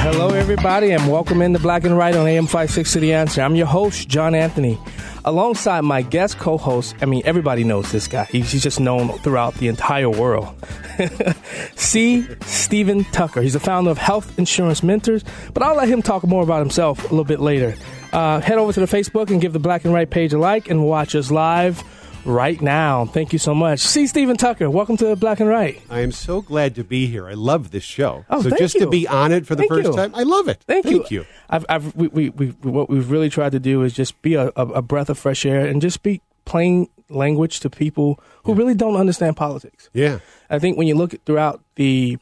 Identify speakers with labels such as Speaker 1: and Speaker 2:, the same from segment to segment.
Speaker 1: Hello, everybody, and welcome into Black and Right on AM 560 The Answer. I'm your host, John Anthony, alongside my guest co host. I mean, everybody knows this guy, he's, just known throughout the entire world. C. Stephen Tucker. He's the founder of Health Insurance Mentors, but I'll let him talk more about himself a little bit later. Uh, head over to the Facebook and give the Black and Right page a like and watch us live right now. Thank you so much. See Stephen Tucker, welcome to Black and Right.
Speaker 2: I am so glad to be here. I love this show.
Speaker 1: Oh,
Speaker 2: so just
Speaker 1: you.
Speaker 2: to be on it for the
Speaker 1: Thank
Speaker 2: first
Speaker 1: you.
Speaker 2: time, I love it.
Speaker 1: Thank,
Speaker 2: Thank
Speaker 1: you. I've, I've, we, we, we, what we've really tried to do is just be a, a, breath of fresh air and just speak plain language to people who really don't understand politics.
Speaker 2: Yeah.
Speaker 1: I think when you look throughout the,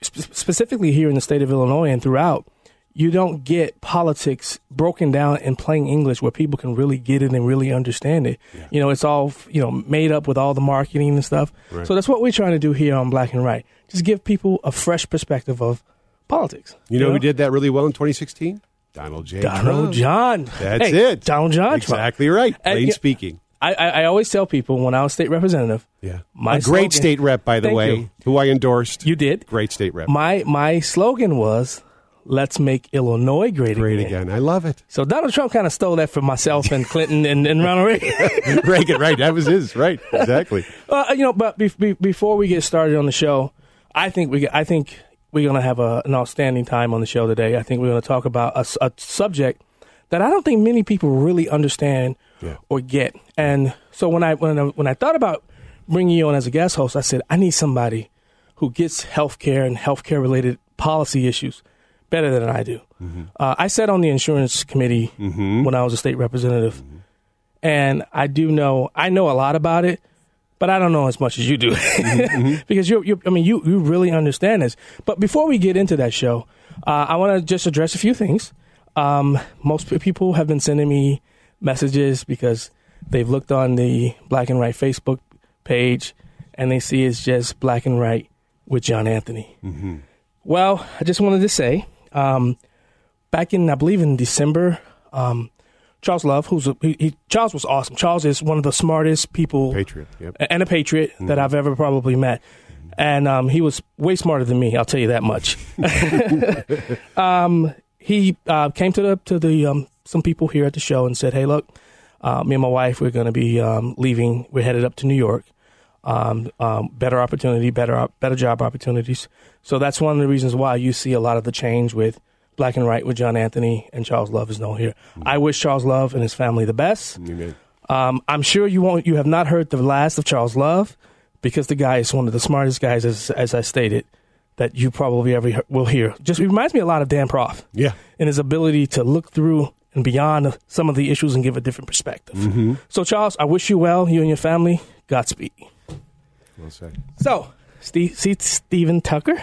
Speaker 1: sp- specifically here in the state of Illinois and throughout, you don't get politics broken down in plain English where people can really get it and really understand it. You know, it's all, you know, made up with all the marketing and stuff.
Speaker 2: Right.
Speaker 1: So that's what we're trying to do here on Black and Right. Just give people a fresh perspective of politics.
Speaker 2: You know who did that really well in 2016? Donald J.
Speaker 1: Donald
Speaker 2: Trump.
Speaker 1: John.
Speaker 2: That's
Speaker 1: Hey,
Speaker 2: it.
Speaker 1: Donald John. Trump.
Speaker 2: Exactly right.
Speaker 1: And,
Speaker 2: Plain
Speaker 1: yeah,
Speaker 2: speaking.
Speaker 1: I, I, I always tell people when I was state representative,
Speaker 2: Yeah.
Speaker 1: my
Speaker 2: a great
Speaker 1: slogan-
Speaker 2: state rep, by the way,
Speaker 1: you.
Speaker 2: who I endorsed.
Speaker 1: You did.
Speaker 2: Great state rep.
Speaker 1: My my slogan was, "Let's make Illinois great,
Speaker 2: great
Speaker 1: again."
Speaker 2: again. I love it.
Speaker 1: So Donald Trump kind of stole that from myself and Clinton and, and Ronald Reagan.
Speaker 2: Reagan, right. That was his. Right. Exactly.
Speaker 1: uh, you know, but be, be, before we get started on the show, I think we I think we're going to have a, an outstanding time on the show today. I think we're going to talk about a subject that I don't think many people really understand
Speaker 2: Yeah.
Speaker 1: or get. And so when I when I, when I thought about bringing you on as a guest host, I said I need somebody who gets healthcare and healthcare related policy issues better than I do. Uh, I sat on the insurance committee when I was a state representative, and I do know I know a lot about it, but I don't know as much as you do because you you I mean you you really understand this. But before we get into that show, uh, I want to just address a few things. Um, most people have been sending me messages because they've looked on the Black and Right Facebook page and they see it's just Black and Right with John Anthony. Well, I just wanted to say, um, back in I believe in December, um, Charles Love, who's a, he, he, Charles was awesome. Charles is one of the smartest people,
Speaker 2: Patriot. Yep.
Speaker 1: and a patriot that I've ever probably met. And um, he was way smarter than me. I'll tell you that much. um, he uh, came to the to the um, some people here at the show and said, "Hey, look, uh, me and my wife, we're going to be um, leaving. We're headed up to New York. Um, um, better opportunity, better better job opportunities. So that's one of the reasons why you see a lot of the change with Black and Right with John Anthony and Charles Love is known here. I wish Charles Love and his family the best. Um, I'm sure you won't. You have not heard the last of Charles Love because the guy is one of the smartest guys, as as I stated, that you probably ever will hear. Just reminds me a lot of Dan Proft.
Speaker 2: Yeah.
Speaker 1: and his ability to look through and beyond some of the issues and give a different perspective. So, Charles, I wish you well, you and your family. Godspeed. So, Steve, see Stephen Tucker.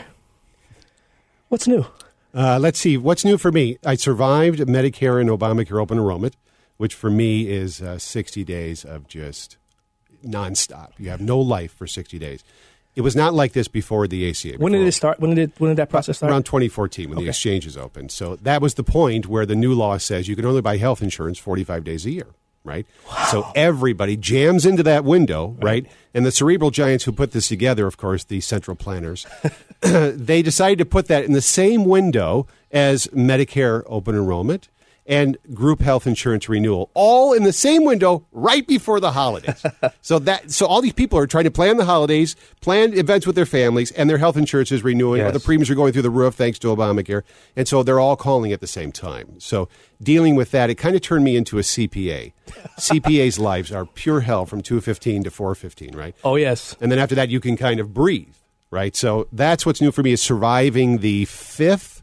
Speaker 1: What's new?
Speaker 2: Uh, let's see. What's new for me? I survived Medicare and Obamacare open enrollment, which for me is uh, 60 days of just nonstop. You have no life for 60 days. It was not like this before the ACA.
Speaker 1: When did it start? When did it, when did that process start?
Speaker 2: Around 2014 when
Speaker 1: Okay.
Speaker 2: the exchanges opened. So that was the point where the new law says you can only buy health insurance 45 days a year, right? So everybody jams into that window, right? And the cerebral giants who put this together, of course, the central planners, they decided to put that in the same window as Medicare open enrollment. And group health insurance renewal, all in the same window right before the holidays. so that so all these people are trying to plan the holidays, plan events with their families, and their health insurance is renewing, or the premiums are going through the roof thanks to Obamacare, and so they're all calling at the same time. So dealing with that, it kind of turned me into a CPA. CPA's lives are pure hell from two fifteen to four fifteen, right?
Speaker 1: Oh yes.
Speaker 2: and then after that you can kind of breathe right so that's what's new for me is surviving the fifth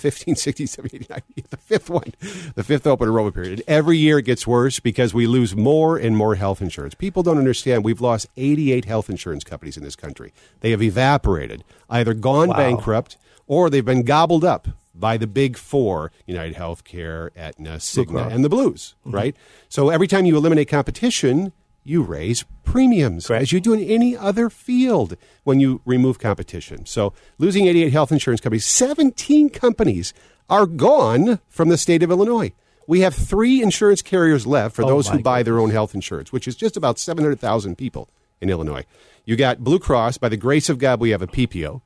Speaker 2: 15 16 17 18, the fifth one the fifth open enrollment period and every year it gets worse because we lose more and more health insurance people don't understand we've lost 88 health insurance companies in this country they have evaporated either gone
Speaker 1: Wow.
Speaker 2: bankrupt or they've been gobbled up by the big four United Healthcare, Aetna, Cigna, and the Blues,
Speaker 1: Mm-hmm.
Speaker 2: right? So every time you eliminate competition, you raise premiums
Speaker 1: Correct.
Speaker 2: as you do in any other field when you remove competition. So losing 88 health insurance companies, 17 companies are gone from the state of Illinois. We have three insurance carriers left for
Speaker 1: Oh,
Speaker 2: those who buy their own health insurance, which is just about 700,000 people in Illinois. You got Blue Cross. By the grace of God, we have a PPO.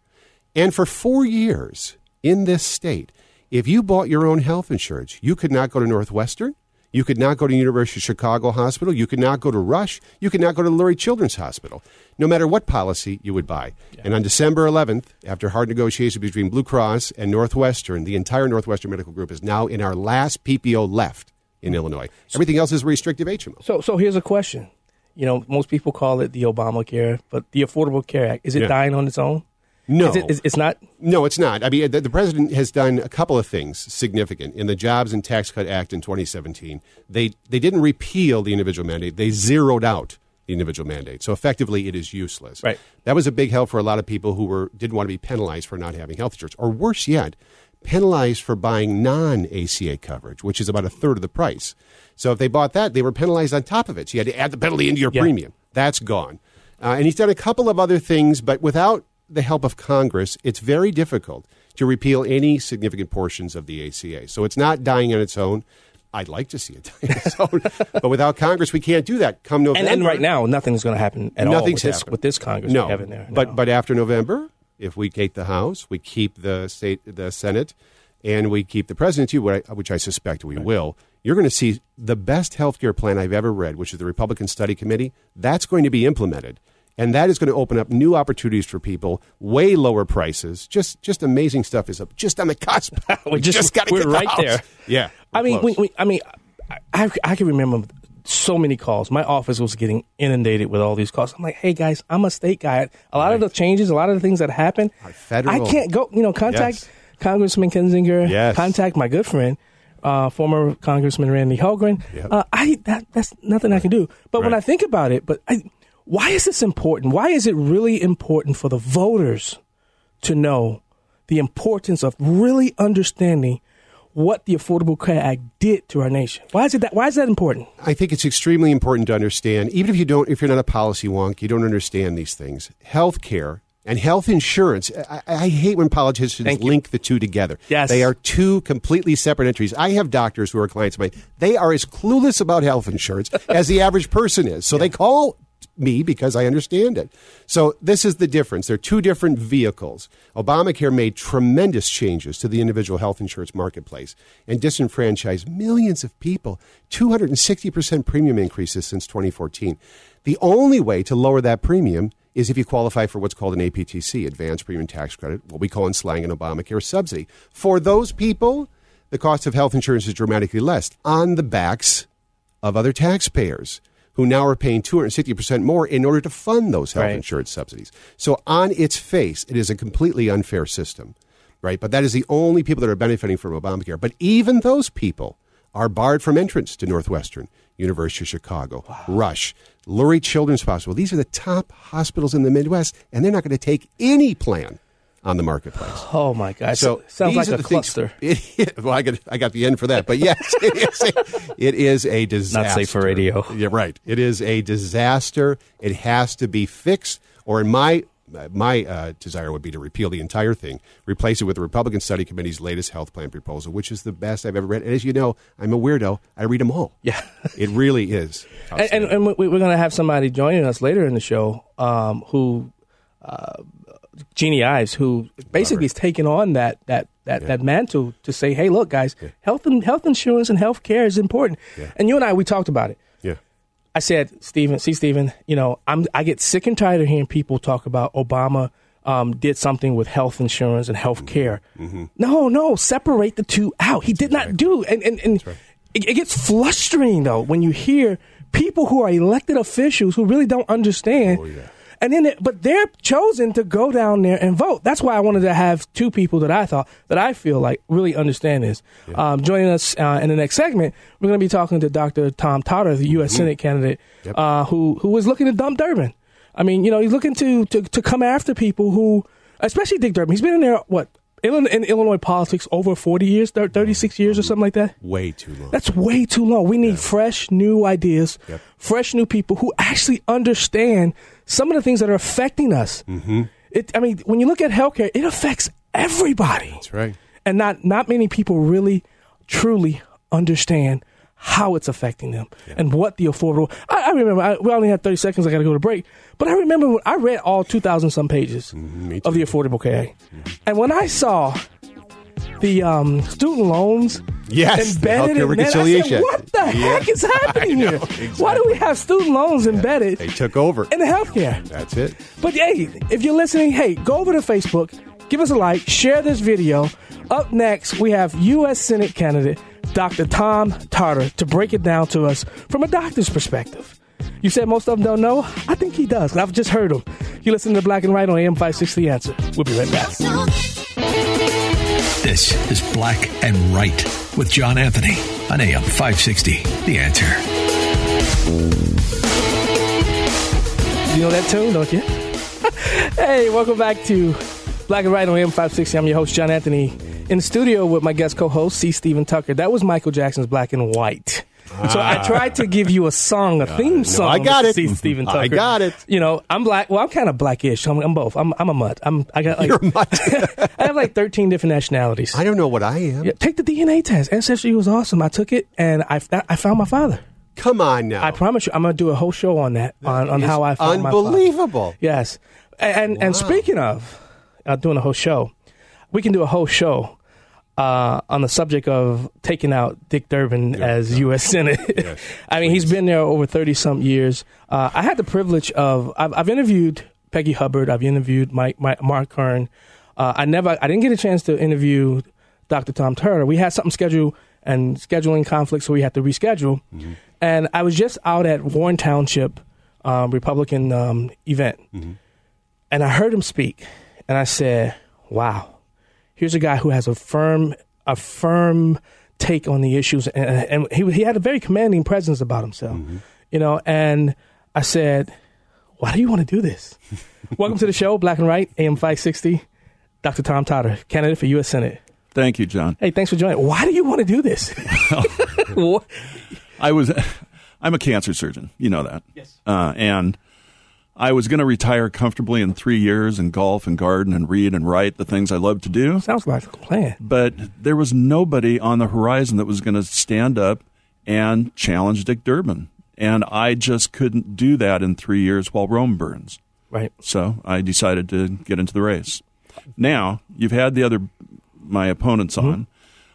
Speaker 2: And for four years in this state, if you bought your own health insurance, you could not go to Northwestern. You could not go to University of Chicago Hospital. You could not go to Rush. You could not go to Lurie Children's Hospital, no matter what policy you would buy. And on December 11th, after hard negotiations between Blue Cross and Northwestern, the entire Northwestern Medical Group is now in our last PPO left in Illinois. Everything else is restrictive HMO.
Speaker 1: So so here's a question. You know, most people call it the Obamacare, but the Affordable Care Act is it
Speaker 2: Yeah.
Speaker 1: dying on its own?
Speaker 2: No.
Speaker 1: Is it, is, it's not.
Speaker 2: No, it's not. I mean, the, the president has done a couple of things significant in the Jobs and Tax Cut Act in 2017. They they didn't repeal the individual mandate; they zeroed out the individual mandate. So effectively, it is useless.
Speaker 1: Right.
Speaker 2: That was a big help for a lot of people who were didn't want to be penalized for not having health insurance, or worse yet, penalized for buying non ACA coverage, which is about a third of the price. So if they bought that, they were penalized on top of it. So you had to add the penalty into your
Speaker 1: Yeah.
Speaker 2: premium. That's gone. Uh, and he's done a couple of other things, but without the help of Congress, it's very difficult to repeal any significant portions of the ACA. So it's not dying on its own. I'd like to see it die on its own, but without Congress, we can't do that. Come November,
Speaker 1: And, and right now, nothing's going to happen at all with this, with this Congress
Speaker 2: No,
Speaker 1: we have in there.
Speaker 2: but
Speaker 1: No.
Speaker 2: but after November, if we take the House, we keep the state, the Senate, and we keep the presidency, which I, which I suspect we will. You're going to see the best health care plan I've ever read, which is the Republican Study Committee. That's going to be implemented. And that is going to open up new opportunities for people, way lower prices. Just just amazing stuff is up just on the cusp.
Speaker 1: We just-
Speaker 2: gotta get the
Speaker 1: right
Speaker 2: House.
Speaker 1: there.
Speaker 2: Yeah.
Speaker 1: I mean, we, we, I mean, I, I, can remember so many calls. My office was getting inundated with all these calls. I'm like, hey guys, I'm a state guy. A lot of the changes, a lot of the things that happen. I can't go. You know, contact
Speaker 2: Yes.
Speaker 1: Congressman Kinzinger.
Speaker 2: Yes.
Speaker 1: Contact my good friend, uh, former Congressman Randy Hultgren.
Speaker 2: Yep.
Speaker 1: Uh, I that that's nothing I can do. But when I think about it, but I, why is this important? Why is it really important for the voters to know the importance of really understanding what the Affordable Care Act did to our nation? Why is it that? Why is that important?
Speaker 2: I think it's extremely important to understand, even if you don't, if you're not a policy wonk, you don't understand these things. Health care and health insurance. I, I hate when politicians link the two together.
Speaker 1: Yes.
Speaker 2: They are two completely separate entries. I have doctors who are clients of mine. They are as clueless about health insurance as the average person is. So they call me because I understand it. So this is the difference. They're two different vehicles. Obamacare made tremendous changes to the individual health insurance marketplace and disenfranchised millions of people. 260% premium increases since 2014. The only way to lower that premium is if you qualify for what's called an APTC, Advanced Premium Tax Credit, what we call in slang an Obamacare subsidy. For those people, the cost of health insurance is dramatically less on the backs of other taxpayers who now are paying 260% more in order to fund those health
Speaker 1: Right.
Speaker 2: insurance subsidies. So, on its face, it is a completely unfair system, right? But that is the only people that are benefiting from Obamacare. But even those people are barred from entrance to Northwestern, University of Chicago, Rush, Lurie Children's Hospital. These are the top hospitals in the Midwest, and they're not going to take any plan on the marketplace.
Speaker 1: Oh my God!
Speaker 2: So
Speaker 1: sounds like a
Speaker 2: the things-
Speaker 1: cluster.
Speaker 2: It, well, I got I got the end for that, but yes, it is a, it is a disaster.
Speaker 1: safe for radio.
Speaker 2: Yeah, right. It is a disaster. It has to be fixed, or in my my uh, desire would be to repeal the entire thing, replace it with the Republican Study Committee's latest health plan proposal, which is the best I've ever read. And as you know, I'm a weirdo. I read them all.
Speaker 1: Yeah.
Speaker 2: it really is.
Speaker 1: and, and, and we, we're going to have somebody joining us later in the show um, who uh, Jeanne Ives, who basically is taking on that that that, that mantle to say, hey, look, guys, health and health insurance and health care is important. And you and I, we talked about it.
Speaker 2: Yeah.
Speaker 1: I said, Stephen, see, Stephen, you know, I'm I get sick and tired of hearing people talk about Obama um, did something with health insurance and health care. No, no, separate the two out. He did not do, and and, and it, it gets frustrating though when you hear people who are elected officials who really don't understand. And then, it, but they're chosen to go down there and vote. That's why I wanted to have two people that I thought that I feel like really understand this. Um, joining us uh, in the next segment, we're going to be talking to Dr. Tom Tarter, the U.S. Senate candidate, uh, who who was looking to dump Durbin. I mean, you know, he's looking to to, to come after people who, especially Dick Durbin. He's been in there what in Illinois politics over forty years, thir- thirty six years or something like that.
Speaker 2: Way too long.
Speaker 1: That's way too long. We need fresh, new ideas, fresh, new people who actually understand some of the things that are affecting us. Mm-hmm. It, I mean, when you look at healthcare, it affects everybody.
Speaker 2: That's right.
Speaker 1: And not not many people really, truly understand how it's affecting them and what the affordable. I, I remember I, we only had thirty seconds. I got to go to break, but I remember when I read all two thousand some pages
Speaker 2: me
Speaker 1: of the Affordable Care, and when I saw the um, student loans
Speaker 2: Yes,
Speaker 1: embedded in that, I said, what the heck is happening
Speaker 2: know,
Speaker 1: here? Why do we have student loans embedded
Speaker 2: They took over.
Speaker 1: in the healthcare?
Speaker 2: That's it.
Speaker 1: But hey, if you're listening, hey, go over to Facebook, give us a like, share this video. Up next, we have U.S. Senate candidate Dr. Tom Tarter to break it down to us from a doctor's perspective. You said most of them don't know? I think he does, I've just heard him. You listen to Black and White on AM 560 The Answer. We'll be right back.
Speaker 3: This is Black and Right with John Anthony on AM 560. The answer.
Speaker 1: You know that tune, don't you? hey, welcome back to Black and White on AM 560. I'm your host, John Anthony, in the studio with my guest co host, C. Stephen Tucker. That was Michael Jackson's Black and White. So I tried to give you a song, a theme song.
Speaker 2: I got it.
Speaker 1: C. Stephen Tucker.
Speaker 2: I got it.
Speaker 1: You know, I'm black. Well, I'm kind of blackish. I'm, I'm both. I'm, I'm a mutt. I'm. I got like.
Speaker 2: You're a mutt.
Speaker 1: I have like 13 different nationalities.
Speaker 2: I don't know what I am.
Speaker 1: Yeah, take the DNA test. Ancestry was awesome. I took it and I, I found my father.
Speaker 2: Come on now.
Speaker 1: I promise you, I'm going to do a whole show on that, on, on how I found my father.
Speaker 2: unbelievable.
Speaker 1: Yes, and and speaking of uh, doing a whole show, we can do a whole show uh, on the subject of taking out Dick Durbin as U.S. Senate. I mean, he's been there over thirty some years. Uh, I had the privilege of I've, I've interviewed Peggy Hubbard. I've interviewed Mike, Mike Mark Curran. Uh, I never I didn't get a chance to interview Dr. Tom Turner. We had something scheduled and scheduling conflicts, so we had to reschedule. And I was just out at Warren Township um, Republican um, event, and I heard him speak, and I said, "Wow, here's a guy who has a firm, a firm take on the issues, and, and he he had a very commanding presence about himself, you know." And I said, "Why do you want to do this?" Welcome to the show, Black and White, AM five sixty. Dr. Tom Tarter, candidate for U.S. Senate.
Speaker 4: Thank you, John.
Speaker 1: Hey, thanks for joining. Why do you want to do this?
Speaker 4: I was, I'm a cancer surgeon. You know that.
Speaker 1: Yes.
Speaker 4: Uh, and I was going to retire comfortably in three years and golf and garden and read and write the things I love to do.
Speaker 1: Sounds like a plan.
Speaker 4: But there was nobody on the horizon that was going to stand up and challenge Dick Durbin. And I just couldn't do that in three years while Rome burns.
Speaker 1: Right.
Speaker 4: So I decided to get into the race. Now you've had the other my opponents
Speaker 1: Mm-hmm.
Speaker 4: on.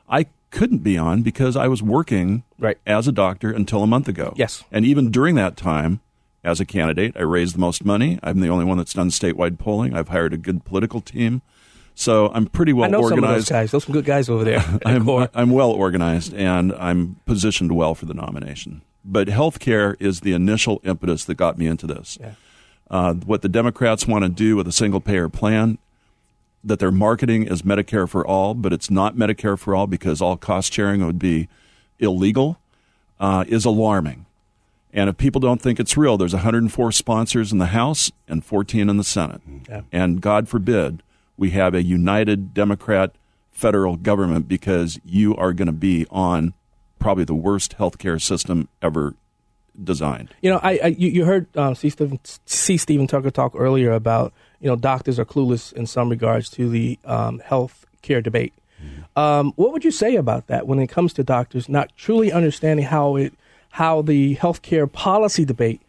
Speaker 4: I couldn't be on because I was working
Speaker 1: Right.
Speaker 4: as a doctor until a month ago.
Speaker 1: Yes.
Speaker 4: and even during that time, as a candidate, I raised the most money. I'm the only one that's done statewide polling. I've hired a good political team, so I'm pretty well
Speaker 1: I know some of those
Speaker 4: organized.
Speaker 1: guys. Those some good guys over there.
Speaker 4: I'm. I'm well organized and I'm positioned well for the nomination. But healthcare is the initial impetus that got me into this. Uh, what the Democrats want to do with a single payer plan, that they're marketing as Medicare for all, but it's not Medicare for all because all cost sharing would be illegal, uh, is alarming. And if people don't think it's real, there's 104 sponsors in the House and 14 in the Senate. And God forbid we have a united Democrat federal government because you are going to be on probably the worst healthcare system ever designed.
Speaker 1: You know, I, I you, you heard um, C. Stephen, C. Stephen Tucker talk earlier about you know doctors are clueless in some regards to the um, health care debate. Um, what would you say about that when it comes to doctors not truly understanding how it how the healthcare policy debate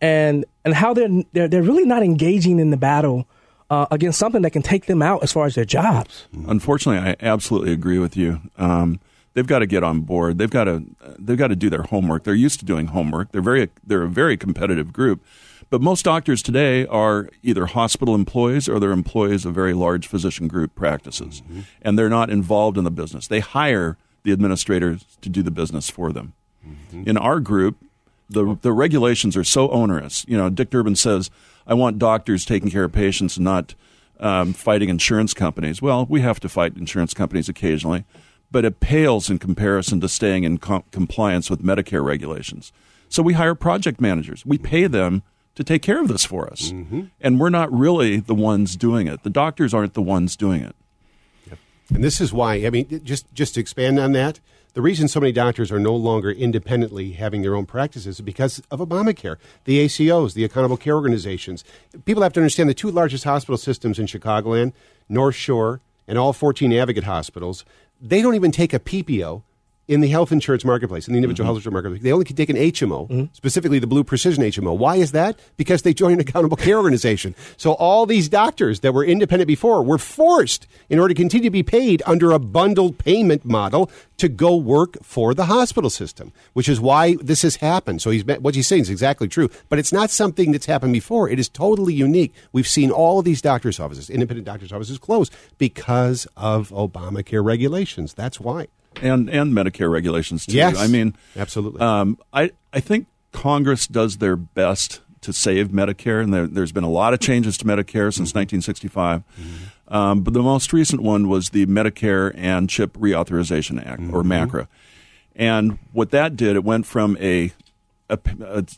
Speaker 1: and and how they're they're, they're really not engaging in the battle uh, against something that can take them out as far as their jobs.
Speaker 4: Unfortunately, I absolutely agree with you. Um, they've got to get on board. They've got to they've got to do their homework. They're used to doing homework. They're very they're a very competitive group. But most doctors today are either hospital employees or they're employees of very large physician group practices, mm-hmm. and they're not involved in the business. They hire the administrators to do the business for them. Mm-hmm. In our group, the the regulations are so onerous. You know, Dick Durbin says, "I want doctors taking care of patients, not um, fighting insurance companies." Well, we have to fight insurance companies occasionally, but it pales in comparison to staying in com- compliance with Medicare regulations. So we hire project managers. We pay them to take care of this for us, mm-hmm. and we're not really the ones doing it. The doctors aren't the ones doing it.
Speaker 2: Yep. And this is why. I mean, just just to expand on that the reason so many doctors are no longer independently having their own practices is because of Obamacare, the ACOs, the accountable care organizations. People have to understand the two largest hospital systems in Chicagoland, North Shore, and all 14 Advocate hospitals, they don't even take a PPO in the health insurance marketplace, in the individual mm-hmm. health insurance marketplace. They only can take an HMO, mm-hmm. specifically the Blue Precision HMO. Why is that? Because they joined an accountable care organization. So all these doctors that were independent before were forced, in order to continue to be paid under a bundled payment model, to go work for the hospital system, which is why this has happened. So he's what he's saying is exactly true, but it's not something that's happened before. It is totally unique. We've seen all of these doctors' offices, independent doctors' offices, close because of Obamacare regulations. That's why
Speaker 4: and and Medicare regulations too.
Speaker 2: Yes,
Speaker 4: I mean,
Speaker 2: absolutely.
Speaker 4: Um, I I think Congress does their best to save Medicare, and there, has been a lot of changes to Medicare since mm-hmm. 1965. Mm-hmm. Um, but the most recent one was the Medicare and Chip Reauthorization Act, mm-hmm. or MACRA. And what that did, it went from a a,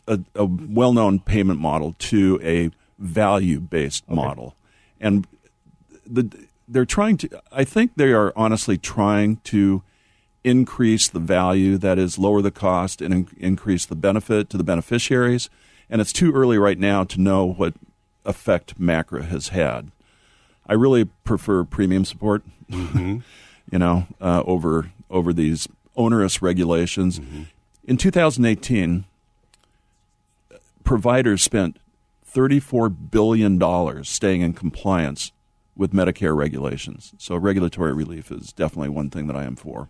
Speaker 4: a, a well known payment model to a value based okay. model, and the they're trying to. I think they are honestly trying to increase the value, that is, lower the cost and in- increase the benefit to the beneficiaries. And it's too early right now to know what effect MACRA has had. I really prefer premium support, mm-hmm. you know, uh, over over these onerous regulations. Mm-hmm. In 2018, providers spent 34 billion dollars staying in compliance with Medicare regulations. So regulatory relief is definitely one thing that I am for.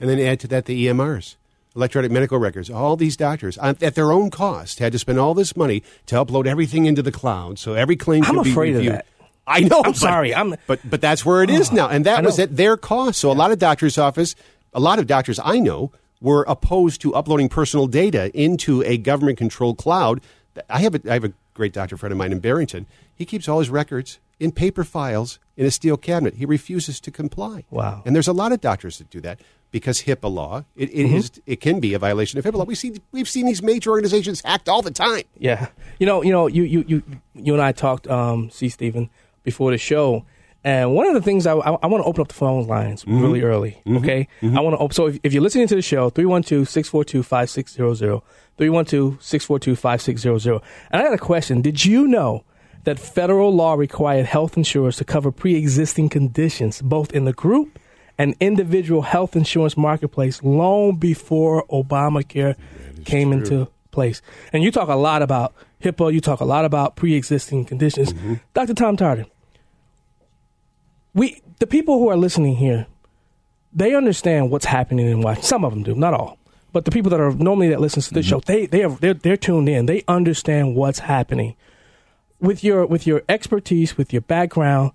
Speaker 2: And then add to that the EMRs, electronic medical records. All these doctors, um, at their own cost, had to spend all this money to upload everything into the cloud, so every claim
Speaker 1: I'm
Speaker 2: could be
Speaker 1: afraid
Speaker 2: reviewed.
Speaker 1: of that.
Speaker 2: I know.
Speaker 1: I'm
Speaker 2: but,
Speaker 1: sorry. I'm
Speaker 2: but but that's where it is now, and that was at their cost. So yeah. a lot of doctors' office, a lot of doctors I know were opposed to uploading personal data into a government-controlled cloud. I have a, I have a great doctor friend of mine in Barrington. He keeps all his records in paper files in a steel cabinet. He refuses to comply.
Speaker 1: Wow.
Speaker 2: And there's a lot of doctors that do that because HIPAA law. It, it, mm-hmm. is, it can be a violation of HIPAA law. We see we've seen these major organizations hacked all the time.
Speaker 1: Yeah, you know, you know, you you you, you and I talked, um, see Stephen, before the show, and one of the things I, I, I want to open up the phone lines mm-hmm. really early. Mm-hmm. Okay, mm-hmm. I want to open. So if, if, you're listening to the show, 312-642-5600, 312-642-5600. And I got a question. Did you know? That federal law required health insurers to cover pre existing conditions, both in the group and individual health insurance marketplace long before Obamacare came true. into place. And you talk a lot about HIPAA, you talk a lot about pre existing conditions. Mm-hmm. Dr. Tom Tarter, we the people who are listening here, they understand what's happening in Washington. Some of them do, not all. But the people that are normally that listens to this mm-hmm. show, they they are they're, they're tuned in. They understand what's happening. With your with your expertise, with your background,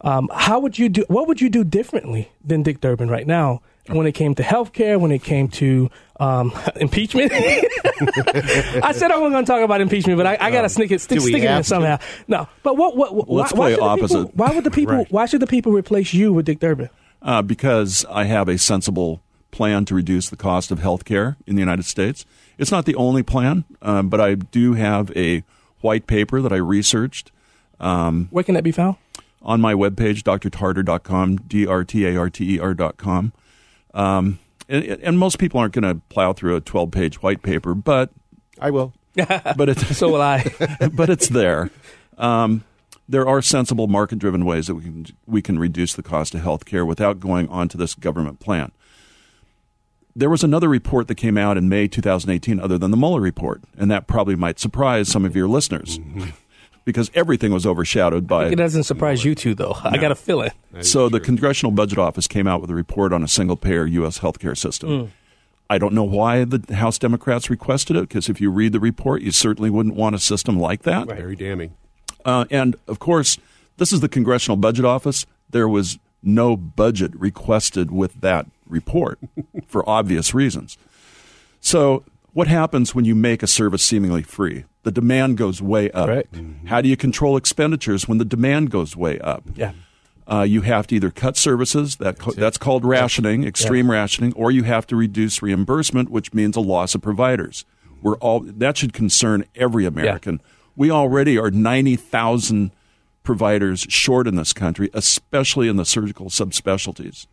Speaker 1: um, how would you do? What would you do differently than Dick Durbin right now when it came to healthcare? When it came to um, impeachment? I said I wasn't going to talk about impeachment, but I, I got to sneak it, stick, stick it in somehow. No, but what? What? what
Speaker 4: Let's
Speaker 1: why,
Speaker 4: play
Speaker 1: why
Speaker 4: opposite.
Speaker 1: People, why would the people? right. Why should the people replace you with Dick Durbin?
Speaker 4: Uh, because I have a sensible plan to reduce the cost of healthcare in the United States. It's not the only plan, uh, but I do have a white paper that I researched.
Speaker 1: Um, Where can that be found?
Speaker 4: on my webpage, drtarter.com, D-R-T-A-R-T-E-R.com. Um, and, and most people aren't going to plow through a 12-page white paper, but
Speaker 2: I will.
Speaker 4: but it's,
Speaker 1: so will I.
Speaker 4: but it's there. Um, there are sensible market-driven ways that we can we can reduce the cost of health care without going onto this government plan. There was another report that came out in May 2018, other than the Mueller report, and that probably might surprise some of your listeners. Mm-hmm. because everything was overshadowed by.
Speaker 1: It doesn't surprise you two, though. I got to a feeling.
Speaker 4: So the Congressional Budget Office came out with a report on a single payer U.S. healthcare system.
Speaker 1: Mm.
Speaker 4: I don't know why the House Democrats requested it, because if you read the report, you certainly wouldn't want a system like that.
Speaker 2: Very damning.
Speaker 4: Uh, and of course, this is the Congressional Budget Office. There was no budget requested with that report for obvious reasons. So, what happens when you make a service seemingly free? The demand goes way up.
Speaker 1: Correct.
Speaker 4: How do you control expenditures when the demand goes way up?
Speaker 1: Yeah.
Speaker 4: Uh, you have to either cut services that co- that's called rationing, extreme rationing, or you have to reduce reimbursement, which means a loss of providers. We're all that should concern every American. We already are ninety thousand providers short in this country, especially in the surgical subspecialties.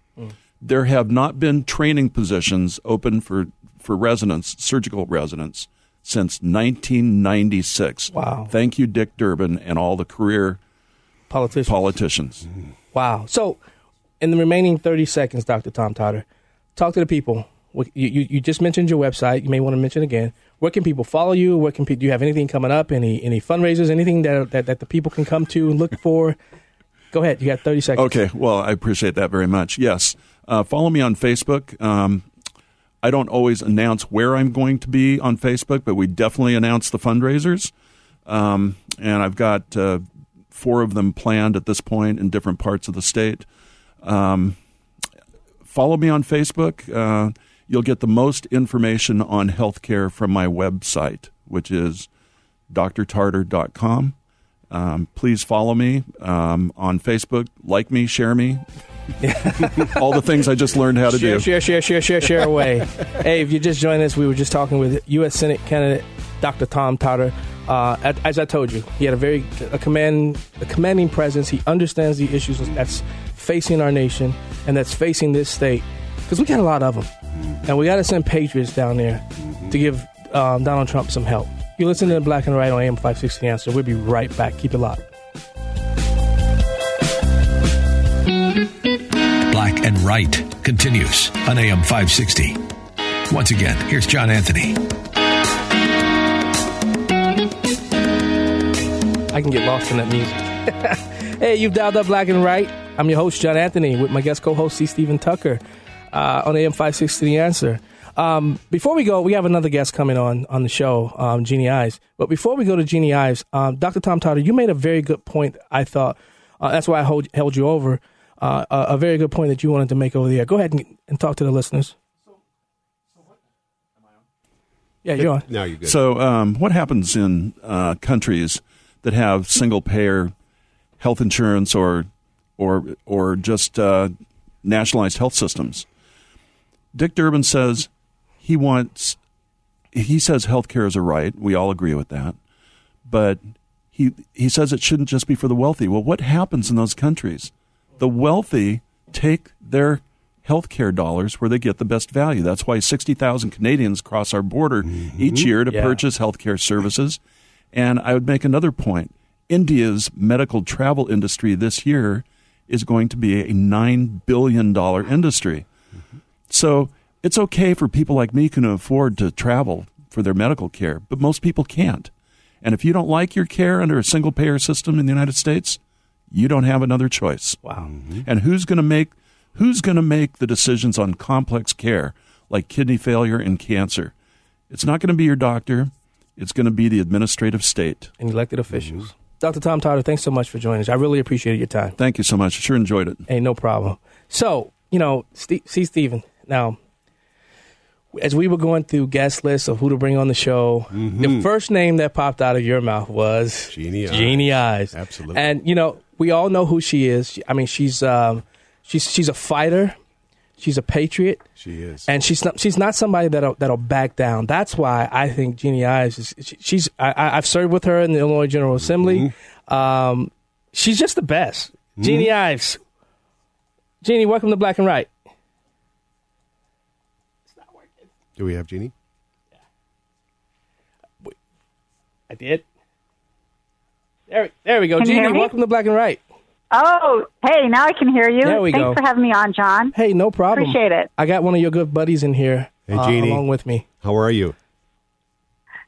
Speaker 4: There have not been training positions open for for residents, surgical residents, since 1996.
Speaker 1: Wow.
Speaker 4: Thank you, Dick Durbin, and all the career
Speaker 1: Politician.
Speaker 4: politicians.
Speaker 1: Wow. So, in the remaining 30 seconds, Dr. Tom Tarter, talk to the people. You, you, just mentioned your website. You may want to mention again. Where can people follow you? Where can pe- do you have anything coming up? Any any fundraisers? Anything that, that, that the people can come to and look for? Go ahead. You got 30 seconds.
Speaker 4: Okay, well, I appreciate that very much. Yes. Uh, follow me on Facebook. Um, I don't always announce where I'm going to be on Facebook, but we definitely announce the fundraisers. Um, and I've got uh, four of them planned at this point in different parts of the state. Um, follow me on Facebook. Uh, you'll get the most information on healthcare from my website, which is drtarter.com. Um, please follow me um, on Facebook, like me, share me. All the things I just learned how to
Speaker 1: share,
Speaker 4: do.
Speaker 1: share, share, share, share, share away. hey, if you just joined us, we were just talking with U.S. Senate candidate Dr. Tom Tarter. Uh, as- as I told you, he had a very a command, a commanding presence. He understands the issues that's facing our nation and that's facing this state because we got a lot of them, and we got to send patriots down there to give um, Donald Trump some help. You listen to the Black and Right on AM 560 Answer. We'll be right back. Keep it locked.
Speaker 3: Black and Right continues on AM 560. Once again, here's John Anthony.
Speaker 1: I can get lost in that music. hey, you've dialed up Black and Right. I'm your host, John Anthony, with my guest co host, C. Stephen Tucker, uh, on AM 560 The Answer. Um, before we go, we have another guest coming on on the show, um, Jeanne Ives. But before we go to Jeanne Ives, um, Dr. Tom Tarter, you made a very good point, I thought. Uh, that's why I hold, held you over. Uh, a, a very good point that you wanted to make over there. Go ahead and, and talk to the listeners. Yeah, you're on.
Speaker 2: Now you're good.
Speaker 4: So, um, what happens in uh, countries that have single payer health insurance or or or just uh, nationalized health systems? Dick Durbin says he wants. He says healthcare is a right. We all agree with that, but he he says it shouldn't just be for the wealthy. Well, what happens in those countries? The wealthy take their healthcare dollars where they get the best value. That's why 60,000 Canadians cross our border mm-hmm. each year to
Speaker 1: Yeah.
Speaker 4: purchase healthcare services. And I would make another point. India's medical travel industry this year is going to be a $9 billion industry. Mm-hmm. So it's okay for people like me who can afford to travel for their medical care, but most people can't. And if you don't like your care under a single payer system in the United States, you don't have another choice.
Speaker 1: Wow. Mm-hmm.
Speaker 4: And who's going to make who's going to make the decisions on complex care like kidney failure and cancer? It's not going to be your doctor. It's going to be the administrative state.
Speaker 1: And elected officials. Mm-hmm. Dr. Tom Tarter, thanks so much for joining us. I really appreciated your time.
Speaker 4: Thank you so much. I sure enjoyed it.
Speaker 1: Hey, no problem. So, you know, Steve, see, Stephen, now, as we were going through guest lists of who to bring on the show, the first name that popped out of your mouth was
Speaker 2: Jeanne Ives.
Speaker 1: Jeanne Ives.
Speaker 2: Absolutely.
Speaker 1: And, you know, we all know who she is. I mean, she's, um, she's, she's a fighter. She's a patriot.
Speaker 2: She is.
Speaker 1: And she's not, she's not somebody that'll, that'll back down. That's why I think Jeanne Ives is, she, she's, I, I- I've served with her in the Illinois General Assembly. Um, she's just the best. Jeanne Ives. Jeanne, welcome to Black and Right.
Speaker 2: Do we have Jeanne?
Speaker 1: I did. There, there we go.
Speaker 5: Can Jeanne,
Speaker 1: welcome to Black and Right.
Speaker 5: Oh, hey, now I can hear you.
Speaker 1: There we
Speaker 5: Thanks
Speaker 1: go.
Speaker 5: for having me on, John.
Speaker 1: Hey, no problem.
Speaker 5: Appreciate it.
Speaker 1: I got one of your good buddies in here
Speaker 2: Hey,
Speaker 1: uh,
Speaker 2: Jeanne.
Speaker 1: along with me.
Speaker 2: How are you?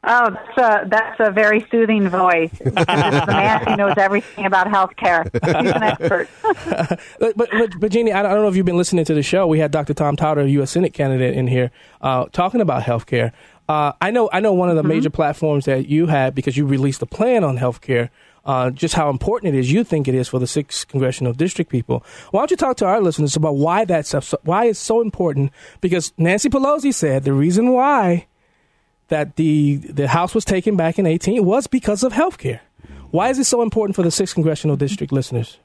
Speaker 5: Oh, that's a, that's a very soothing voice. This is the man who knows everything about healthcare. He's an expert.
Speaker 1: but, but, but, Jeanne, I don't know if you've been listening to the show. We had Dr. Tom Tarter, U.S. Senate candidate, in here uh, talking about healthcare. Uh, I know, I know one of the mm-hmm. major platforms that you had because you released a plan on healthcare. Uh, just how important it is you think it is for the six congressional district people. Why don't you talk to our listeners about why that's why it's so important? Because Nancy Pelosi said the reason why that the the House was taken back in 18 was because of health care. Why is it so important for the 6th Congressional District listeners?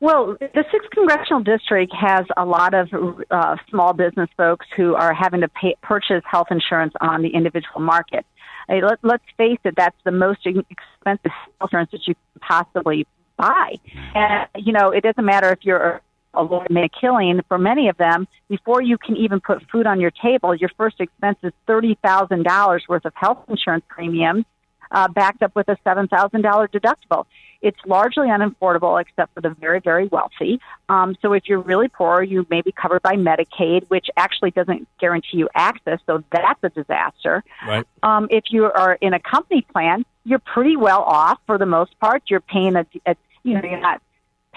Speaker 5: Well, the 6th Congressional District has a lot of uh, small business folks who are having to pay, purchase health insurance on the individual market. Hey, let, let's face it, that's the most expensive health insurance that you can possibly buy. And, you know, it doesn't matter if you're a lawyer make a killing, for many of them, before you can even put food on your table, your first expense is $30,000 worth of health insurance premiums, uh, backed up with a $7,000 deductible. It's largely unaffordable except for the very, very wealthy. Um, so if you're really poor, you may be covered by Medicaid, which actually doesn't guarantee you access, so that's a disaster.
Speaker 1: Right.
Speaker 5: Um, if you are in a company plan, you're pretty well off for the most part. You're paying a, a you know, you're not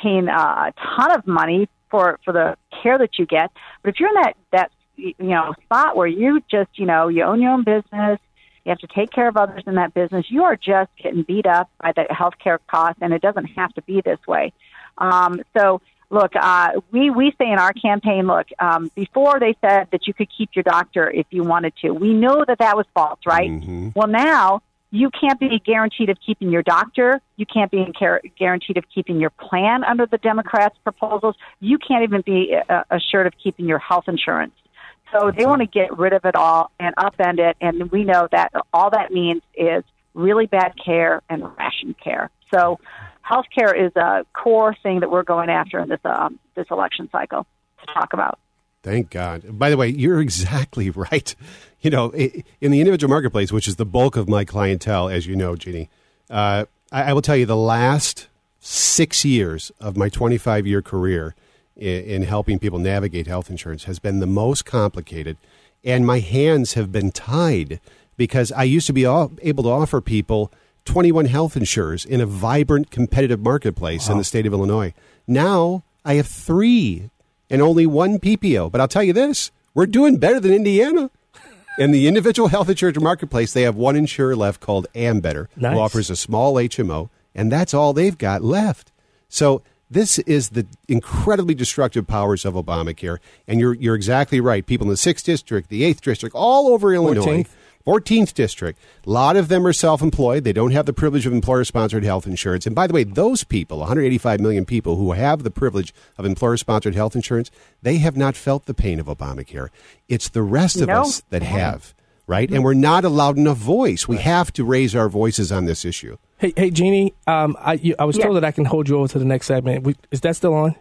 Speaker 5: paying a ton of money for for the care that you get. But if you're in that that you know spot where you just you know you own your own business, you have to take care of others in that business, you are just getting beat up by the healthcare costs, and it doesn't have to be this way. Um, so look, uh, we we say in our campaign, look, um, before they said that you could keep your doctor if you wanted to. We know that that was false, right? Mm-hmm. Well, now you can't be guaranteed of keeping your doctor. You can't be guaranteed of keeping your plan under the Democrats' proposals. You can't even be uh, assured of keeping your health insurance. So they want to get rid of it all and upend it. And we know that all that means is really bad care and ration care. So health care is a core thing that we're going after in this, um, this election cycle to talk about.
Speaker 2: Thank God. By the way, you're exactly right. You know, in the individual marketplace, which is the bulk of my clientele, as you know, Jeanne, uh, I, I, will tell you the last six years of my 25 year career in, in helping people navigate health insurance has been the most complicated. And my hands have been tied because I used to be all, able to offer people 21 health insurers in a vibrant, competitive marketplace wow. in the state of Illinois. Now I have three and only one PPO. But I'll tell you this we're doing better than Indiana. In the individual health insurance marketplace, they have one insurer left called Ambetter, nice. who offers a small HMO, and that's all they've got left. So this is the incredibly destructive powers of Obamacare, and you're you're exactly right. People in the sixth district, the eighth district, all over Illinois, 14th. 14th district. A lot of them are self employed. They don't have the privilege of employer sponsored health insurance. And by the way, those people, 185 million people who have the privilege of employer sponsored health insurance, they have not felt the pain of Obamacare. It's the rest of no. us that have, right? And we're not allowed enough voice. We have to raise our voices on this issue.
Speaker 1: Hey, hey, Jeanne, um, I, you, I was yeah. told that I can hold you over to the next segment. We, is that still on?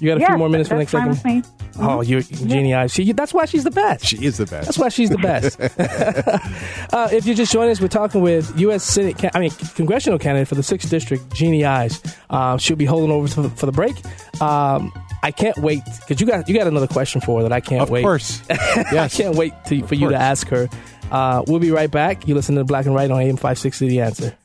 Speaker 1: You got a
Speaker 5: yes,
Speaker 1: few more minutes for the next segment?
Speaker 5: Mm-hmm.
Speaker 1: Oh, you're genius. She, that's why she's the best.
Speaker 2: She is the best.
Speaker 1: That's why she's the best. uh, if you just joined us, we're talking with U.S. Senate, I mean, congressional candidate for the 6th District, Jeanne Ives. Uh, she'll be holding over to, for the break. Um, I can't wait because you got you got another question for her that I can't
Speaker 2: of
Speaker 1: wait.
Speaker 2: Of course,
Speaker 1: yes. I can't wait to, for you to ask her. Uh, we'll be right back. You listen to Black and White on AM 560 The Answer.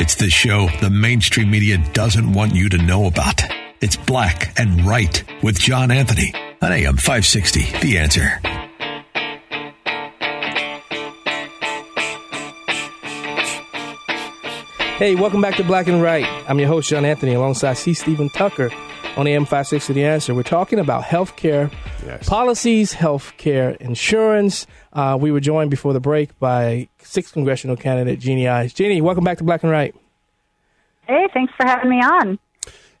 Speaker 3: It's the show the mainstream media doesn't want you to know about. It's Black and Right with John Anthony on AM 560. The answer.
Speaker 1: Hey, welcome back to Black and Right. I'm your host, John Anthony, alongside C. Stephen Tucker on AM 560 The Answer. We're talking about healthcare yes. policies, healthcare insurance. Uh, we were joined before the break by sixth congressional candidate Jeanne Ives. Jeanne, welcome back to Black and Right.
Speaker 5: Hey, thanks for having me on.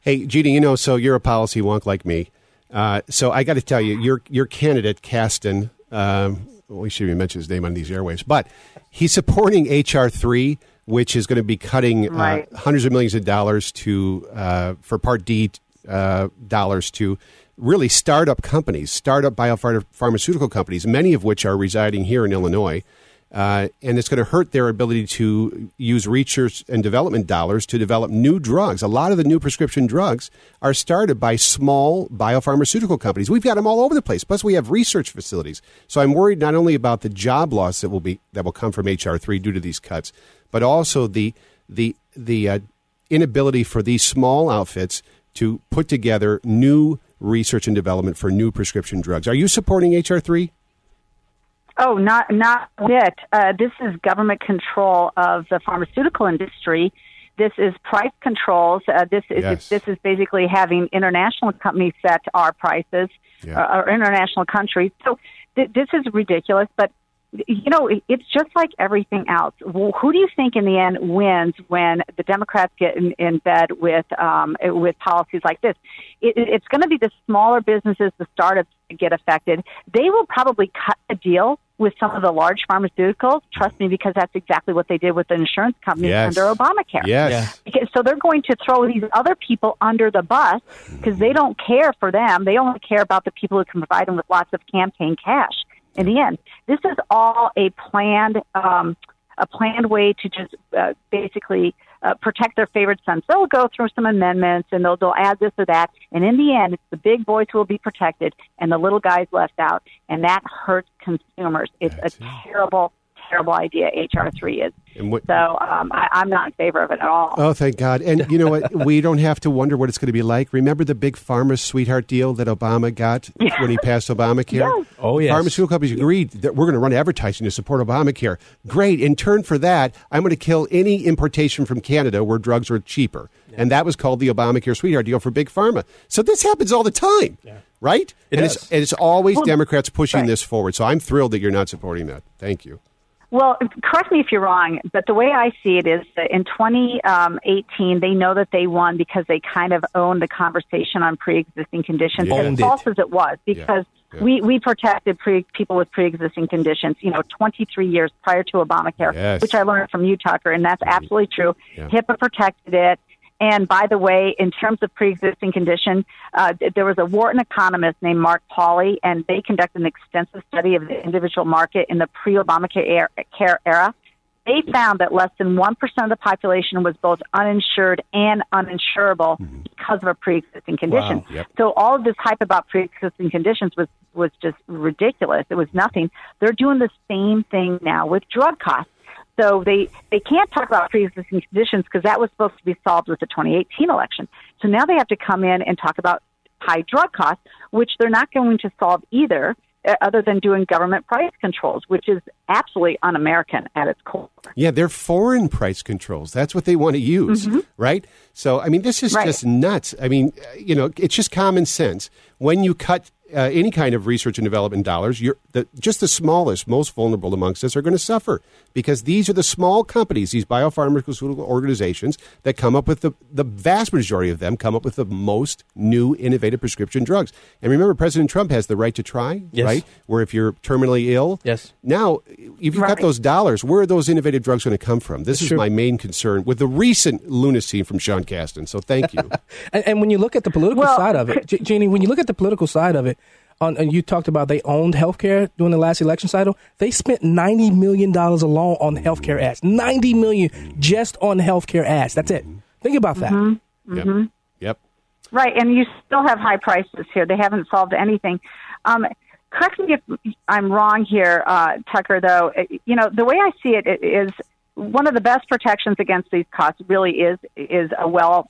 Speaker 2: Hey, Jeanne, you know, so you're a policy wonk like me. Uh, so I got to tell you, your your candidate, Casten, um, well, we should even mention his name on these airwaves, but he's supporting HR three, which is going to be cutting uh, right. uh, hundreds of millions of dollars to uh, for Part D uh, dollars to really startup companies, startup biopharmaceutical companies, many of which are residing here in Illinois. Uh, and it's going to hurt their ability to use research and development dollars to develop new drugs. A lot of the new prescription drugs are started by small biopharmaceutical companies. We've got them all over the place. Plus, we have research facilities. So I'm worried not only about the job loss that will be that will come from HR three due to these cuts, but also the the the uh, inability for these small outfits to put together new research and development for new prescription drugs. Are you supporting HR three?
Speaker 5: Oh, not not it. Uh, this is government control of the pharmaceutical industry. This is price controls. Uh, this is
Speaker 2: Yes.
Speaker 5: this is basically having international companies set our prices,
Speaker 2: Yeah.
Speaker 5: uh, or international countries. So th- this is ridiculous. But you know, it's just like everything else. Well, who do you think in the end wins when the Democrats get in, in bed with um, with policies like this? It, it- it's going to be the smaller businesses, the startups that get affected. They will probably cut a deal with some of the large pharmaceuticals. Trust me, because that's exactly what they did with the insurance companies
Speaker 2: Yes.
Speaker 5: under Obamacare.
Speaker 2: Yes.
Speaker 5: Because- So they're going to throw these other people under the bus because they don't care for them. They only care about the people who can provide them with lots of campaign cash. In the end, this is all a planned, um, a planned way to just uh, basically uh, protect their favorite sons. They'll go through some amendments and they'll, they'll add this or that, and in the end, it's the big boys who will be protected and the little guys left out, and that hurts consumers. It's
Speaker 2: That's
Speaker 5: a
Speaker 2: it.
Speaker 5: terrible, terrible idea. HR three is.
Speaker 2: And what,
Speaker 5: So um, I, I'm not in favor of it at all.
Speaker 2: Oh, thank God. And you know what? we don't have to wonder what it's going to be like. Remember the big pharma sweetheart deal that Obama got when he passed Obamacare?
Speaker 5: Yes.
Speaker 1: Oh, yes.
Speaker 2: Pharmaceutical companies agreed that we're going to run advertising to support Obamacare. Great. In turn for that, I'm going to kill any importation from Canada where drugs are cheaper. And that was called the Obamacare sweetheart deal for big pharma. So this happens all the time, right?
Speaker 1: It
Speaker 2: and. It's, and it's always Democrats pushing
Speaker 5: right.
Speaker 2: this forward. So I'm thrilled that you're not supporting that. Thank you.
Speaker 5: Well, correct me if you're wrong, but the way I see it is that in 2018, they know that they won because they kind of owned the conversation on pre-existing conditions.
Speaker 2: Yeah.
Speaker 5: As
Speaker 1: it.
Speaker 5: false as it was, because
Speaker 2: Yeah.
Speaker 5: we we protected pre, people with pre-existing conditions. You know, 23 years prior to Obamacare,
Speaker 2: Yes.
Speaker 5: which I learned from you, Tucker, and that's mm-hmm. absolutely true.
Speaker 2: Yeah.
Speaker 5: HIPAA protected it. And by the way, in terms of pre-existing condition, uh, there was a Wharton economist named Mark Pauly, and they conducted an extensive study of the individual market in the pre-Obamacare er- care era. They found that less than 1% of the population was both uninsured and uninsurable because of a pre-existing condition.
Speaker 2: Mm-hmm. Yep.
Speaker 5: So all of this hype about pre-existing conditions was, was just ridiculous. It was nothing. They're doing the same thing now with drug costs. So they, they can't talk about pre-existing conditions because that was supposed to be solved with the 2018 election. So now they have to come in and talk about high drug costs, which they're not going to solve either, uh, other than doing government price controls, which is absolutely un-American at its core.
Speaker 2: Yeah, they're foreign price controls. That's what they want to use, right? So, I mean, this is
Speaker 5: Right.
Speaker 2: just nuts. I mean, uh, you know, it's just common sense. When you cut uh, any kind of research and development dollars, you're the, just the smallest, most vulnerable amongst us are going to suffer because these are the small companies, these biopharmaceutical organizations that come up with the, the vast majority of them come up with the most new innovative prescription drugs. And remember, President Trump has the right to try,
Speaker 1: Yes.
Speaker 2: right? Where if you're terminally ill,
Speaker 1: Yes.
Speaker 2: now, if you've got those dollars, where are those innovative drugs going to come from? This is
Speaker 1: true.
Speaker 2: my main concern with the recent lunacy from Sean Casten. So thank you.
Speaker 1: And, and when you look at the political
Speaker 5: Well,
Speaker 1: side of it, J- Jeanne, when you look at the political side of it, on, and you talked about they owned healthcare during the last election cycle. They spent ninety million dollars alone on healthcare ads. Ninety million just on healthcare ads. That's it. Think about that.
Speaker 2: Yep. Yep.
Speaker 5: Right, and you still have high prices here. They haven't solved anything. Um, correct me if I'm wrong here, uh, Tucker. Though, Uh, you know the way I see it i- is one of the best protections against these costs really is is a well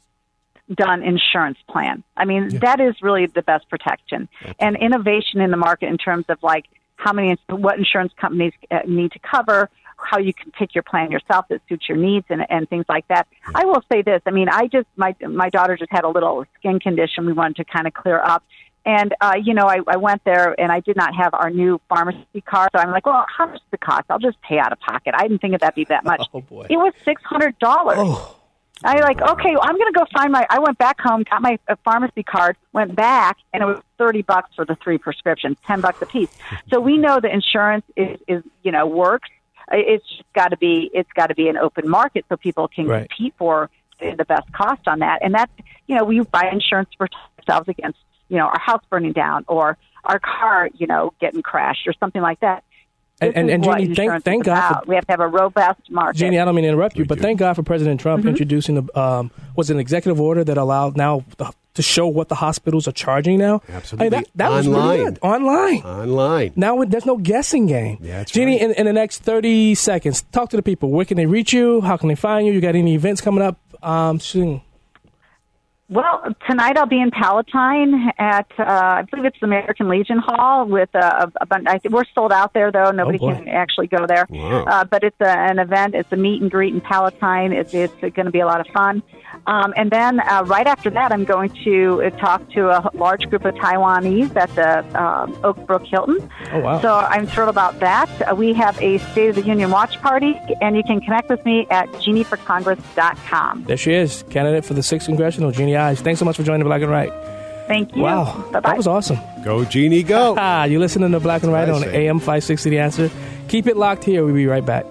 Speaker 5: done insurance plan. I mean, that is really the best protection and innovation in the market in terms of like how many what insurance companies uh, need to cover, how you can pick your plan yourself that suits your needs and, and things like that. I will say this. I mean, I just my my daughter just had a little skin condition we wanted to kind of clear up. And uh, you know, I, I went there and I did not have our new pharmacy card, so I'm like, well, how much does it cost? I'll just pay out of pocket. I didn't think that'd be that much.
Speaker 1: Oh, boy.
Speaker 5: It was six hundred dollars.
Speaker 1: Oh.
Speaker 5: I like, okay, well, I'm going to go find my. I went back home, got my uh, pharmacy card, went back, and it was thirty bucks for the three prescriptions, ten bucks a piece. So we know the insurance is, is you know, works. It's got to be. It's got to be an open market so people can
Speaker 1: Right.
Speaker 5: compete for the best cost on that. And that's, you know, we buy insurance to protect ourselves against, you know, our house burning down or our car, you know, getting crashed or something like that.
Speaker 1: And,
Speaker 5: This
Speaker 1: and,
Speaker 5: is
Speaker 1: and Jeanne, thank, thank God for
Speaker 5: we have to have a robust market.
Speaker 1: Jeanne. I don't mean to interrupt you,
Speaker 2: We
Speaker 1: but
Speaker 2: do.
Speaker 1: thank God for President Trump
Speaker 5: Mm-hmm.
Speaker 1: introducing the um, was an executive order that allowed now the, to show what the hospitals are charging now.
Speaker 2: Absolutely.
Speaker 1: that, that was really
Speaker 2: Online.
Speaker 1: good. Online.
Speaker 2: Online.
Speaker 1: Now there's no guessing game.
Speaker 2: Yeah, that's
Speaker 1: Jeanne,
Speaker 2: right.
Speaker 1: in, in the next 30 seconds, talk to the people. Where can they reach you? How can they find you? You got any events coming up um, soon?
Speaker 5: Well, tonight I'll be in Palatine at uh, I believe it's the American Legion Hall with a, a, bunch. I think we're sold out there though. Nobody
Speaker 1: boy.
Speaker 5: can actually go there.
Speaker 2: Wow.
Speaker 5: Uh, but it's a, an event. It's a meet and greet in Palatine. It's, it's going to be a lot of fun. Um, and then uh, right after that, I'm going to uh, talk to a large group of Taiwanese at the um, Oak Brook Hilton.
Speaker 1: Oh, wow.
Speaker 5: So I'm thrilled about that. Uh, we have a State of the Union watch party, and you can connect with me at jeanneforcongress.com.
Speaker 1: There she is, candidate for the 6th Congressional, Jeanne Ives. Thanks so much for joining Black and Right.
Speaker 5: Thank you.
Speaker 1: Wow,
Speaker 5: Bye-bye.
Speaker 1: that was awesome.
Speaker 2: Go, Jeanne, go.
Speaker 1: Ah, you're listening to Black and Right on
Speaker 2: say.
Speaker 1: AM 560 The Answer. Keep it locked here. We'll be right back.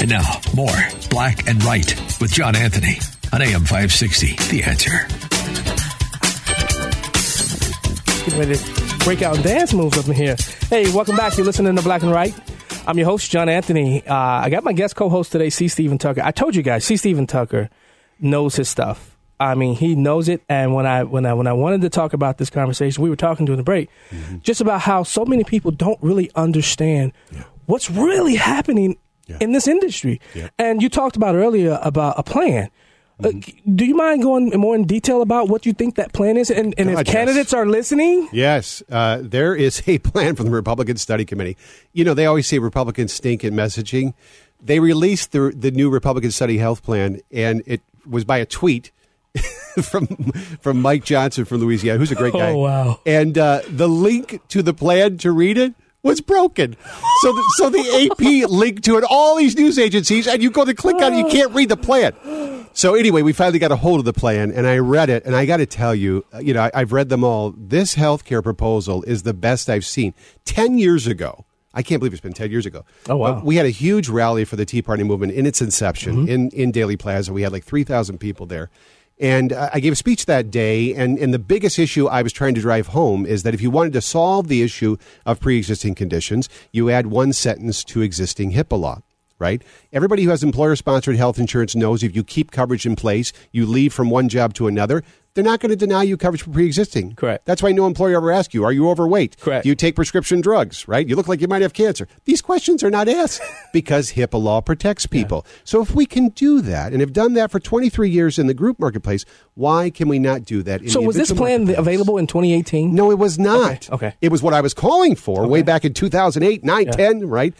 Speaker 3: And now, more Black and Right with John Anthony on AM 560. The answer.
Speaker 1: Getting ready to break out dance moves up in here. Hey, welcome back. You're listening to Black and Right. I'm your host, John Anthony. Uh, I got my guest co-host today, C. Stephen Tucker. I told you guys, C. Stephen Tucker knows his stuff. I mean, he knows it. And when I when I when I wanted to talk about this conversation, we were talking during the break, just about how so many people don't really understand what's really happening
Speaker 2: Yeah.
Speaker 1: in this industry.
Speaker 2: Yeah.
Speaker 1: And you talked about earlier about a plan. Uh, do you mind going more in detail about what you think that plan is? And, and if
Speaker 2: God, yes.
Speaker 1: candidates are listening,
Speaker 2: Yes, uh, there is a plan from the Republican Study Committee. You know, they always say Republicans stink at messaging. They released the the new Republican Study Health Plan, and it was by a tweet from from Mike Johnson from Louisiana, who's a great guy.
Speaker 1: Oh, wow.
Speaker 2: And uh, the link to the plan to read it was broken. So, the, so the AP linked to it. All these news agencies, and you go to click on it, you can't read the plan. So anyway, we finally got a hold of the plan, and I read it, and I got to tell you, uh, you know, I, I've read them all. This healthcare proposal is the best I've seen. Ten years ago, I can't believe it's been ten years ago.
Speaker 1: Oh, wow.
Speaker 2: But we had a huge rally for the Tea Party movement in its inception in in Daley Plaza. We had like three thousand people there. And uh, I gave a speech that day, and, and the biggest issue I was trying to drive home is that if you wanted to solve the issue of pre existing conditions, you add one sentence to existing HIPAA law right? Everybody who has employer sponsored health insurance knows if you keep coverage in place, you leave from one job to another, they're not going to deny you coverage for pre existing.
Speaker 1: Correct.
Speaker 2: That's why no employer ever asks you, are you overweight?
Speaker 1: Correct.
Speaker 2: Do you take prescription drugs, right? You look like you might have cancer. These questions are not asked because HIPAA law protects people. So if we can do that and have done that for 23 years in the group marketplace, why can we not do that in
Speaker 1: so was this plan available in 2018?
Speaker 2: No, it was not.
Speaker 1: Okay, okay.
Speaker 2: It was what I was calling for way back in 2008, 9, 10, right?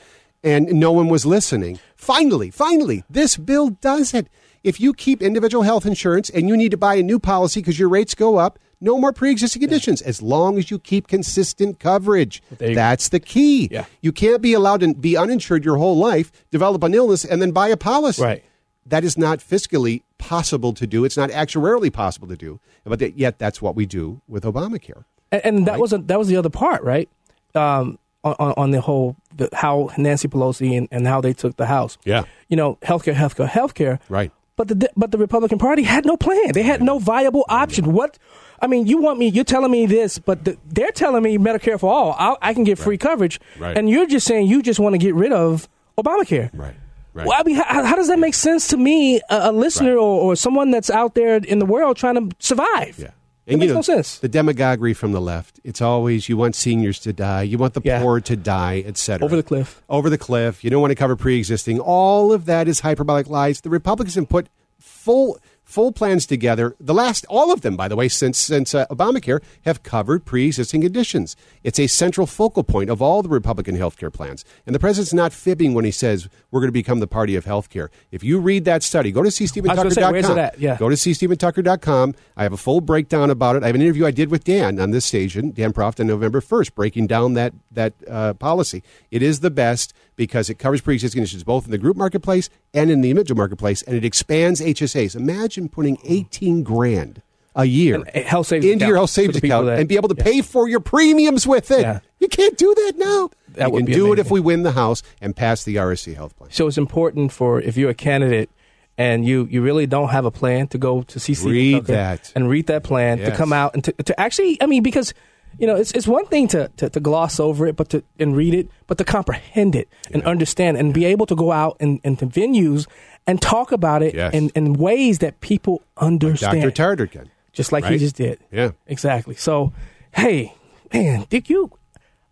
Speaker 2: And no one was listening. Finally, finally, this bill does it. If you keep individual health insurance and you need to buy a new policy because your rates go up, no more pre-existing conditions as long as you keep consistent coverage. That's the key.
Speaker 1: Yeah.
Speaker 2: You can't be allowed to be uninsured your whole life, develop an illness, and then buy a policy.
Speaker 1: Right.
Speaker 2: That is not fiscally possible to do. It's not actuarially possible to do. But yet that's what we do with Obamacare.
Speaker 1: And, and that was a, that was the other part, right? Um, on, on the whole, the, how Nancy Pelosi and, and how they took the House.
Speaker 2: Yeah.
Speaker 1: You know, healthcare, healthcare, healthcare.
Speaker 2: Right.
Speaker 1: But the but the Republican Party had no plan. They had no viable option. What? I mean, you want me? You're telling me this, but the, they're telling me Medicare for all. I'll, I can get free coverage,
Speaker 2: Right.
Speaker 1: and you're just saying you just want to get rid of Obamacare.
Speaker 2: Right. Right.
Speaker 1: Well, I mean, how, how does that make sense to me, a, a listener or, or someone that's out there in the world trying to survive?
Speaker 2: Yeah.
Speaker 1: Makes
Speaker 2: you know,
Speaker 1: no sense.
Speaker 2: The demagoguery from the left. It's always you want seniors to die, you want the
Speaker 1: Yeah.
Speaker 2: poor to die, etc.
Speaker 1: Over the cliff.
Speaker 2: Over the cliff. You don't want to cover pre-existing. All of that is hyperbolic lies. The Republicans have put full full plans together. The last, all of them, by the way, since since uh, Obamacare have covered pre-existing conditions. It's a central focal point of all the Republican health care plans. And the president's not fibbing when he says we're going to become the party of health care. If you read that study, go to
Speaker 1: I was gonna say,
Speaker 2: cstephentucker.com.
Speaker 1: at? Yeah.
Speaker 2: Go to cstephentucker.com. I have a full breakdown about it. I have an interview I did with Dan on this station, Dan Proft, on November 1st, breaking down that, that uh, policy. It is the best because it covers pre-existing conditions both in the group marketplace and in the individual marketplace, and it expands HSAs. Imagine putting 18 grand a year
Speaker 1: a uh, health savings
Speaker 2: into your health savings
Speaker 1: for the people
Speaker 2: account
Speaker 1: that-
Speaker 2: and be able to
Speaker 1: yeah.
Speaker 2: pay for your premiums with it.
Speaker 1: Yeah.
Speaker 2: You can't do that now.
Speaker 1: That
Speaker 2: you can do it if we win the House and pass the RSC health plan.
Speaker 1: So it's important for if you're a candidate and you you really don't have a plan to go to Stephen
Speaker 2: Read that.
Speaker 1: and read that plan to come out and to, to actually I mean because you know it's it's one thing to, to, to gloss over it but to and read it but to comprehend it and understand and be able to go out and into venues and talk about it
Speaker 2: Yes.
Speaker 1: in, in ways that people understand
Speaker 2: Dr. Tarter can.
Speaker 1: just like he just did
Speaker 2: Yeah.
Speaker 1: exactly so hey man Dick you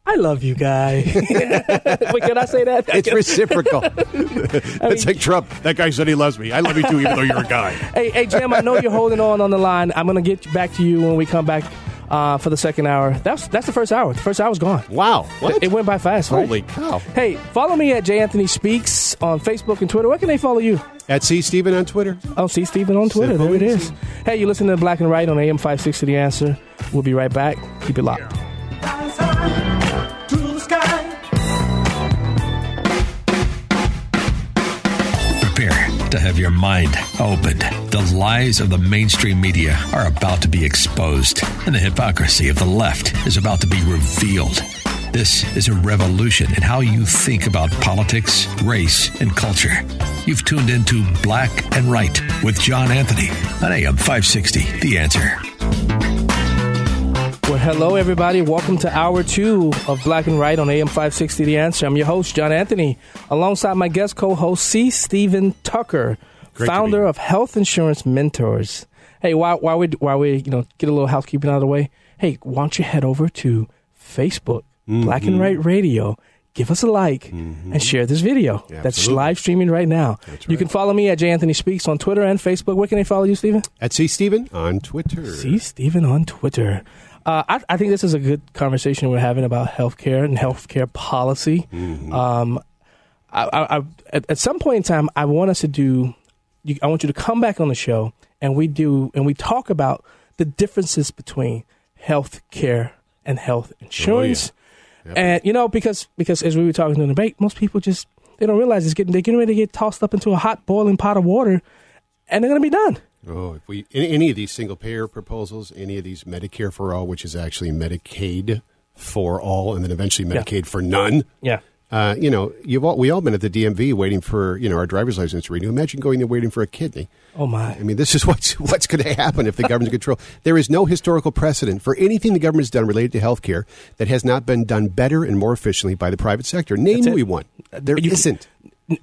Speaker 1: I love you guy Wait can I say that
Speaker 2: It's reciprocal. it's like Trump. That guy said he loves me. I love you too, even though you're a guy.
Speaker 1: Hey, hey, Jim, I know you're holding on on the line. I'm going to get back to you when we come back uh, for the second hour. That's that's the first hour. The first hour's gone.
Speaker 2: Wow. What?
Speaker 1: It went by fast, right?
Speaker 2: Holy cow.
Speaker 1: Hey, follow me at J. Anthony Speaks on Facebook and Twitter. Where can they follow you?
Speaker 2: At C. Stephen on Twitter.
Speaker 1: Oh, see Stephen on Twitter.
Speaker 2: Simple
Speaker 1: there it
Speaker 2: and.
Speaker 1: Hey, you listen to Black and Right on AM 560 The Answer. We'll be right back. Keep it locked.
Speaker 3: Prepare to have your mind opened. The lies of the mainstream media are about to be exposed, and the hypocrisy of the left is about to be revealed. This is a revolution in how you think about politics, race, and culture. You've tuned into Black and Right with John Anthony on AM 560. The answer.
Speaker 1: Well, hello, everybody. Welcome to hour two of Black and Right on AM 560 The Answer. I'm your host, John Anthony, alongside my guest co host, C. Stephen Tucker,
Speaker 2: Great
Speaker 1: founder of Health Insurance Mentors. Hey, while, while, we, while we you know, get a little housekeeping out of the way, hey, why don't you head over to Facebook, Black
Speaker 2: Mm-hmm.
Speaker 1: and Right Radio? Give us a like and share this video.
Speaker 2: Yeah,
Speaker 1: That's
Speaker 2: absolutely.
Speaker 1: live streaming right now.
Speaker 2: That's
Speaker 1: You can follow me at J. Anthony Speaks on Twitter and Facebook. Where can they follow you, Stephen?
Speaker 2: At C. Stephen on Twitter.
Speaker 1: See Stephen on Twitter. Uh, I, I think this is a good conversation we're having about healthcare and healthcare policy. Um, I, I, I, at, at some point in time, I want us to do. You, I want you to come back on the show and we do and we talk about the differences between healthcare and health insurance. Oh, and you know, because because as we were talking in the debate, most people just they don't realize it's getting they're getting ready to get tossed up into a hot boiling pot of water, and they're going to be done.
Speaker 2: Oh, if we any, any of these single payer proposals, any of these Medicare for all, which is actually Medicaid for all, and then eventually
Speaker 1: Yeah.
Speaker 2: Medicaid for none.
Speaker 1: Yeah.
Speaker 2: Uh, you know, you've all, we all been at the DMV waiting for you know our driver's license to renew. Imagine going there waiting for a kidney.
Speaker 1: Oh my.
Speaker 2: I mean, this is what's what's going to happen if the government's control. There is no historical precedent for anything the government's done related to health care that has not been done better and more efficiently by the private sector. Name
Speaker 1: That's it.
Speaker 2: me one. There
Speaker 1: You-
Speaker 2: not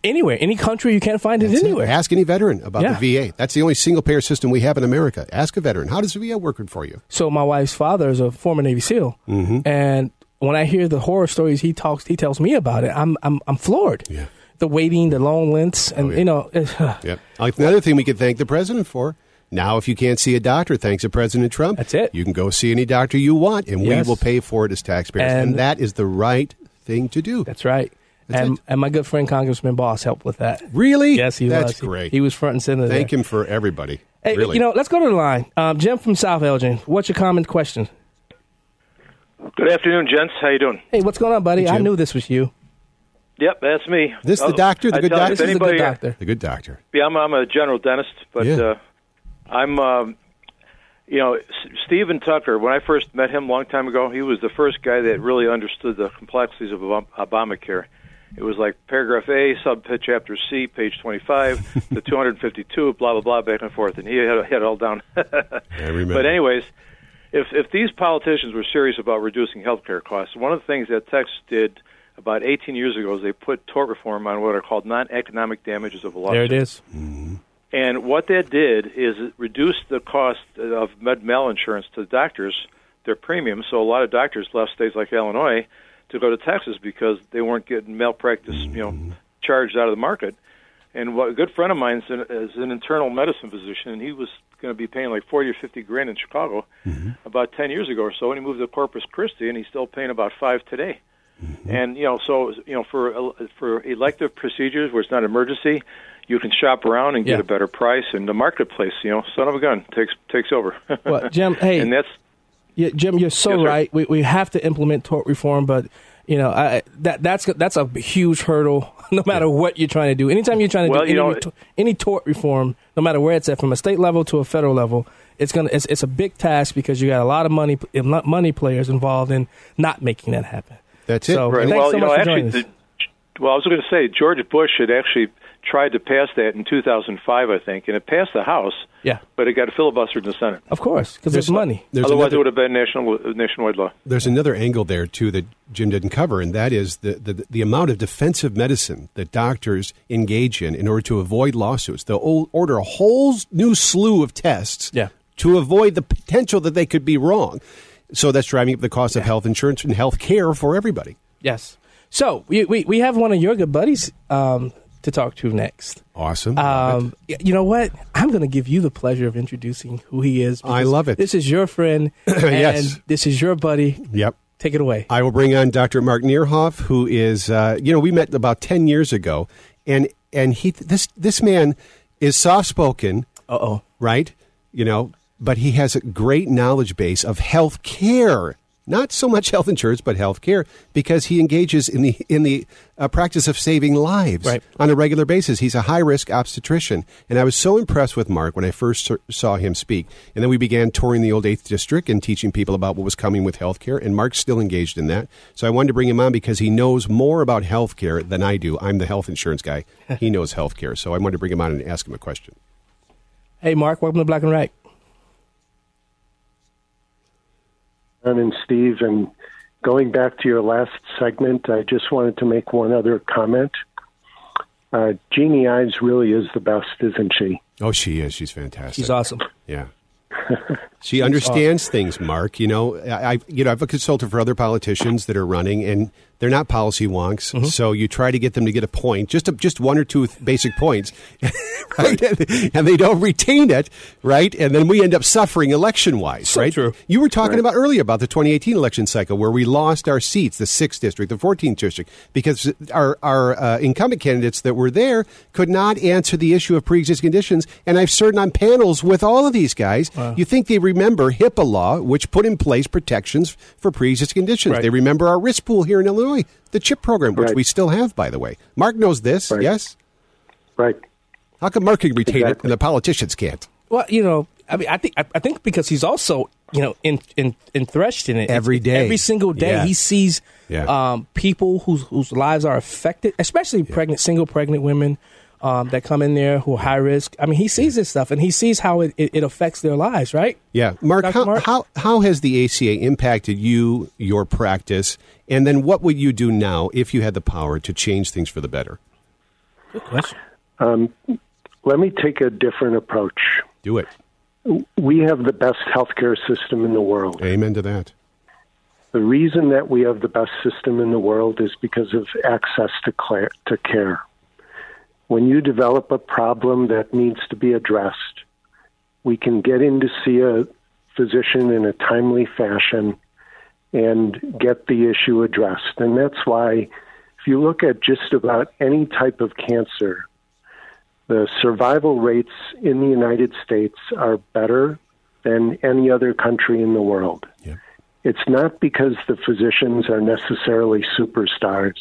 Speaker 1: Anywhere, any country, you can't find it anywhere.
Speaker 2: Ask any veteran about
Speaker 1: Yeah.
Speaker 2: the VA. That's the only single payer system we have in America. Ask a veteran. How does the VA work for you?
Speaker 1: So my wife's father is a former Navy SEAL,
Speaker 2: Mm-hmm.
Speaker 1: and when I hear the horror stories he talks, he tells me about it. I'm I'm I'm floored.
Speaker 2: Yeah.
Speaker 1: The waiting, the long lengths, and
Speaker 2: Oh, yeah.
Speaker 1: you know,
Speaker 2: Yep. Another thing we can thank the president for. Now, if you can't see a doctor, thanks to President Trump,
Speaker 1: That's it.
Speaker 2: You can go see any doctor you want, and
Speaker 1: Yes.
Speaker 2: we will pay for it as taxpayers. And,
Speaker 1: And-
Speaker 2: that is the right thing to do.
Speaker 1: that's right.
Speaker 2: That's
Speaker 1: and and my good friend Congressman Bost helped with that.
Speaker 2: Really?
Speaker 1: Yes, he
Speaker 2: That's
Speaker 1: was.
Speaker 2: That's great.
Speaker 1: He, he was front and center.
Speaker 2: Thank
Speaker 1: there.
Speaker 2: him for everybody.
Speaker 1: Hey,
Speaker 2: really.
Speaker 1: you know, let's go to the line. Um, Jim from South Elgin. What's your comment question?
Speaker 6: Good afternoon, gents. How you doing?
Speaker 1: Hey, what's going on, buddy?
Speaker 2: Hey,
Speaker 1: I knew this was you.
Speaker 6: Yep, that's me.
Speaker 2: This the
Speaker 6: Oh,
Speaker 2: doctor, the
Speaker 6: I
Speaker 2: good doctor?
Speaker 6: if
Speaker 1: This is a good doctor.
Speaker 2: the good doctor.
Speaker 6: Yeah, I'm, I'm a general dentist, but
Speaker 2: Yeah.
Speaker 6: uh, I'm, um, you know, S- Stephen Tucker. When I first met him a long time ago, he was the first guy that really understood the complexities of Obam- Obamacare. It was like paragraph A, sub chapter C, page 25, the 252, blah blah blah, back and forth, and he had, had it all down.
Speaker 2: I remember.
Speaker 6: But anyways, if if these politicians were serious about reducing health care costs, one of the things that Texas did about 18 years ago is they put tort reform on what are called non-economic damages of a lawsuit.
Speaker 1: There it is. Mm-hmm.
Speaker 6: And what that did is it reduced the cost of med mal insurance to doctors, their premiums. So a lot of doctors left states like Illinois to go to Texas because they weren't getting malpractice, you know, mm-hmm. charged out of the market. And what a good friend of mine is an, is an internal medicine physician, and he was going to be paying like forty or fifty grand in Chicago mm-hmm. about ten years ago or so, and he moved to Corpus Christi, and he's still paying about five today. Mm-hmm. And you know, so you know, for for elective procedures where it's not emergency, you can shop around and get
Speaker 1: Yeah.
Speaker 6: a better price. And the marketplace, you know, son of a gun takes takes over.
Speaker 1: Well, Jim, hey,
Speaker 6: and that's
Speaker 1: Yeah, Jim, you're so
Speaker 6: Yes,
Speaker 1: right. We we have to implement tort reform, but you know I, that that's that's a huge hurdle. No matter what you're trying to do, anytime you're trying to
Speaker 6: Well,
Speaker 1: do
Speaker 6: you
Speaker 1: any,
Speaker 6: know-
Speaker 1: reto- any tort reform, no matter where it's at, from a state level to a federal level, it's gonna it's, it's a big task because you got a lot of money money players involved in not making that happen.
Speaker 2: That's it.
Speaker 1: So
Speaker 6: right.
Speaker 1: thanks
Speaker 6: well,
Speaker 1: so
Speaker 6: you
Speaker 1: much
Speaker 6: know,
Speaker 1: for
Speaker 6: actually,
Speaker 1: joining us.
Speaker 6: the, Well, I was going to say George Bush had actually tried to pass that in 2005, I think, and it passed the House.
Speaker 1: Yeah.
Speaker 6: But it got filibustered in the Senate.
Speaker 1: Of course, because there's money.
Speaker 2: There's
Speaker 6: Otherwise,
Speaker 2: another-
Speaker 6: it would have been national nationwide law.
Speaker 2: There's another angle there too that Jim didn't cover, and that is the, the the amount of defensive medicine that doctors engage in in order to avoid lawsuits. They'll order a whole new slew of tests
Speaker 1: Yeah.
Speaker 2: to avoid the potential that they could be wrong. So that's driving up the cost of health insurance and health care for everybody.
Speaker 1: Yes. So we, we, we have one of your good buddies um, to talk to next.
Speaker 2: Awesome.
Speaker 1: Um, you know what? I'm going to give you the pleasure of introducing who he is.
Speaker 2: I love it.
Speaker 1: This is your friend, and
Speaker 2: Yes.
Speaker 1: this is your buddy.
Speaker 2: Yep.
Speaker 1: Take it away.
Speaker 2: I will bring on Dr. Mark Neerhoff, who is, uh, you know, we met about ten years ago, and and he this this man is soft spoken,
Speaker 1: Uh oh.
Speaker 2: right? You know, but he has a great knowledge base of health care. Not so much health insurance, but health care, because he engages in the in the uh, practice of saving lives
Speaker 1: Right.
Speaker 2: on a regular basis. He's a high risk obstetrician, and I was so impressed with Mark when I first saw him speak. And then we began touring the old Eighth District and teaching people about what was coming with healthcare. And Mark's still engaged in that, so I wanted to bring him on because he knows more about healthcare than I do. I'm the health insurance guy; he knows healthcare, so I wanted to bring him on and ask him a question.
Speaker 1: Hey, Mark, welcome to Black and Right.
Speaker 7: John and Steve, and going back to your last segment, I just wanted to make one other comment. Uh, Jeanne Ives really is the best, isn't she?
Speaker 2: Oh, she is. She's fantastic.
Speaker 1: She's awesome.
Speaker 2: Yeah. She understands things, Mark. You know, I, I- you know, I've a consultant for other politicians that are running, and they're not policy wonks.
Speaker 1: Mm-hmm.
Speaker 2: So you try to get them to get a point, just a, just one or two basic points, right? and they don't retain it, right? And then we end up suffering election wise,
Speaker 1: So
Speaker 2: right?
Speaker 1: true.
Speaker 2: You were talking about earlier about the 2018 election cycle where we lost our seats, the sixth district, the 14th district, because our our uh, incumbent candidates that were there could not answer the issue of pre-existing conditions. And I've served on panels with all of these guys. You think they remember HIPAA law, which put in place protections for pre-existing conditions?
Speaker 1: Right.
Speaker 2: They remember our risk pool here in Illinois, the CHIP program, which
Speaker 7: Right.
Speaker 2: we still have, by the way. Mark knows this.
Speaker 7: Right.
Speaker 2: Yes.
Speaker 7: Right.
Speaker 2: How come Mark can retain it and the politicians can't?
Speaker 1: Well, you know, I mean, I think I, I think because he's also you know in in entrenched in it
Speaker 2: Every
Speaker 1: It's-
Speaker 2: day.
Speaker 1: every single day.
Speaker 2: Yeah.
Speaker 1: He sees
Speaker 2: Yeah.
Speaker 1: um, people whose whose lives are affected, especially pregnant, single pregnant women um, that come in there who are high risk. I mean, he sees this stuff and he sees how it, it, it affects their lives, right?
Speaker 2: Yeah, Mark, how,
Speaker 1: Mark?
Speaker 2: how how has the ACA impacted you, your practice, and then what would you do now if you had the power to change things for the better?
Speaker 1: Good question.
Speaker 7: Um, let me take a different approach.
Speaker 2: Do it.
Speaker 7: We have the best healthcare system in the world.
Speaker 2: Amen to that.
Speaker 7: The reason that we have the best system in the world is because of access to, cla to care. When you develop a problem that needs to be addressed, we can get in to see a physician in a timely fashion and get the issue addressed. And that's why, if you look at just about any type of cancer, the survival rates in the United States are better than any other country in the world. It's not because the physicians are necessarily superstars.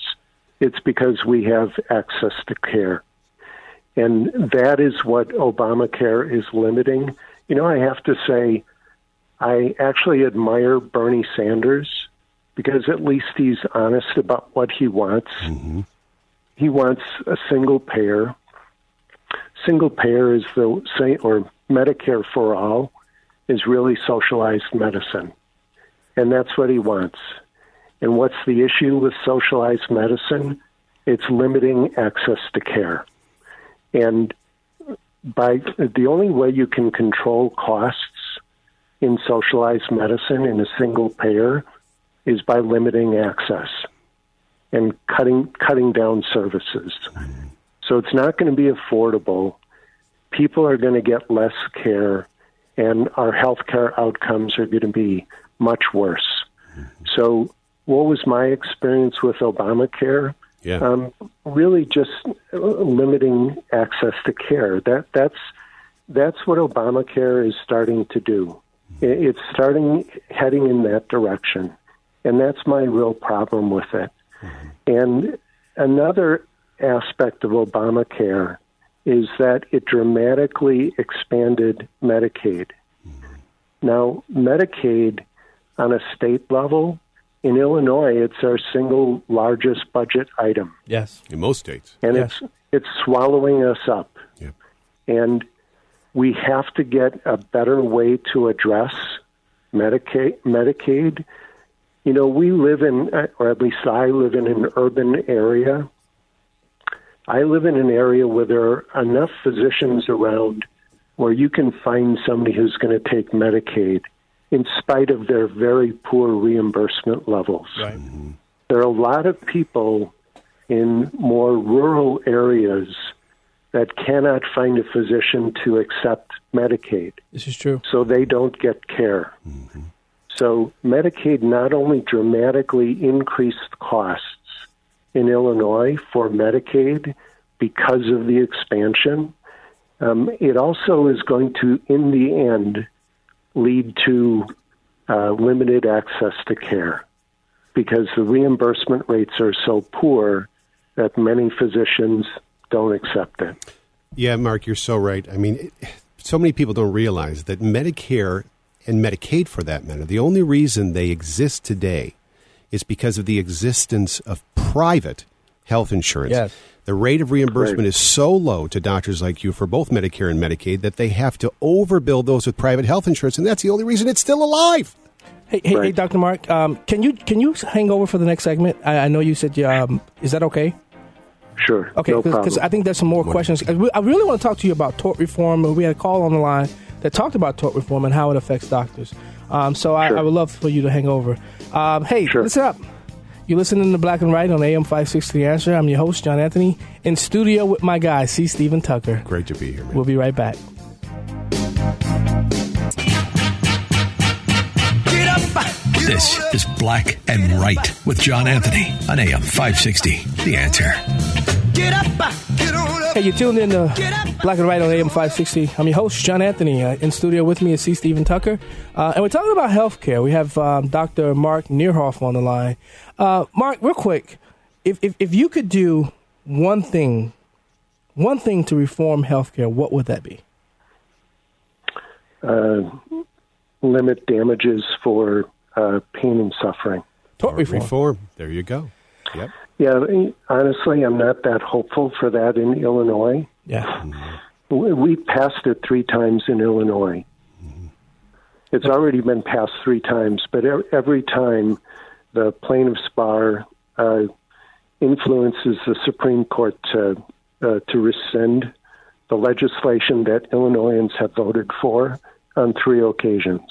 Speaker 7: It's because we have access to care. And that is what Obamacare is limiting. You know, I have to say, I actually admire Bernie Sanders because at least he's honest about what he wants. Mm-hmm. He wants a single payer. Single payer is the say, or Medicare for all is really socialized medicine. And that's what he wants. And what's the issue with socialized medicine? It's limiting access to care. And by the only way you can control costs in socialized medicine in a single payer is by limiting access and cutting cutting down services. So it's not going to be affordable. People are going to get less care, and our healthcare outcomes are going to be much worse. So, what was my experience with Obamacare?
Speaker 2: Yeah.
Speaker 7: Um, really, just limiting access to care. That that's that's what Obamacare is starting to do. It's starting heading in that direction, and that's my real problem with it. And another aspect of Obamacare is that it dramatically expanded Medicaid. Now, Medicaid on a state level in Illinois, it's our single largest budget item.
Speaker 1: Yes.
Speaker 2: In most states.
Speaker 7: And
Speaker 1: Yes.
Speaker 7: it's it's swallowing us up.
Speaker 2: Yep.
Speaker 7: And we have to get a better way to address Medicaid. Medicaid. You know, we live in, uh, or at least I live in an urban area. I live in an area where there are enough physicians around where you can find somebody who's going to take Medicaid in spite of their very poor reimbursement levels.
Speaker 1: Right.
Speaker 7: There are a lot of people in more rural areas that cannot find a physician to accept Medicaid,
Speaker 1: This is true.
Speaker 7: so they don't get care. So Medicaid not only dramatically increased costs in Illinois for Medicaid because of the expansion, um, it also is going to, in the end, lead to uh, limited access to care because the reimbursement rates are so poor that many physicians don't accept it.
Speaker 2: Yeah, Mark, you're so right. I mean, so many people don't realize that Medicare and Medicaid, for that matter, the only reason they exist today is because of the existence of private health insurance.
Speaker 1: Yes.
Speaker 2: The rate of reimbursement
Speaker 7: Right.
Speaker 2: is so low to doctors like you for both Medicare and Medicaid that they have to overbill those with private health insurance, and that's the only reason it's still alive.
Speaker 1: Hey, hey, hey Dr. Mark, um, can you can you hang over for the next segment? I, I know you said, you, um, is that okay?
Speaker 7: Sure,
Speaker 1: Okay,
Speaker 7: no
Speaker 1: because
Speaker 7: problem.
Speaker 1: I think there's some more questions. I really want to talk to you about tort reform. We had a call on the line that talked about tort reform and how it affects doctors. Um, so I,
Speaker 7: Sure.
Speaker 1: I would love for you to hang over. Um, hey,
Speaker 7: Sure.
Speaker 1: listen up. You're listening to Black and White on AM 560 The Answer. I'm your host, John Anthony, in studio with my guy, C. Stephen Tucker.
Speaker 2: Great to be here, man.
Speaker 1: We'll be right back.
Speaker 3: This is Black and Right with John Anthony on AM 560. The answer.
Speaker 1: Hey, you're tuned in to Black and White on AM 560. I'm your host, John Anthony. Uh, in studio with me is C. Stephen Tucker. Uh, and we're talking about healthcare. We have um, Dr. Mark Neerhoff on the line. Uh, Mark, real quick, if, if, if you could do one thing, one thing to reform healthcare, what would that be?
Speaker 7: uh, limit damages for uh, pain and suffering.
Speaker 1: Tort reform.
Speaker 2: Reform. There you go. Yep.
Speaker 7: Yeah, honestly, I'm not that hopeful for that in Illinois.
Speaker 1: Yeah.
Speaker 7: We we passed it three times in Illinois. It's already been passed three times, but every time the plaintiff's bar uh, influences the Supreme Court to uh, to rescind the legislation that Illinoisans have voted for on three occasions.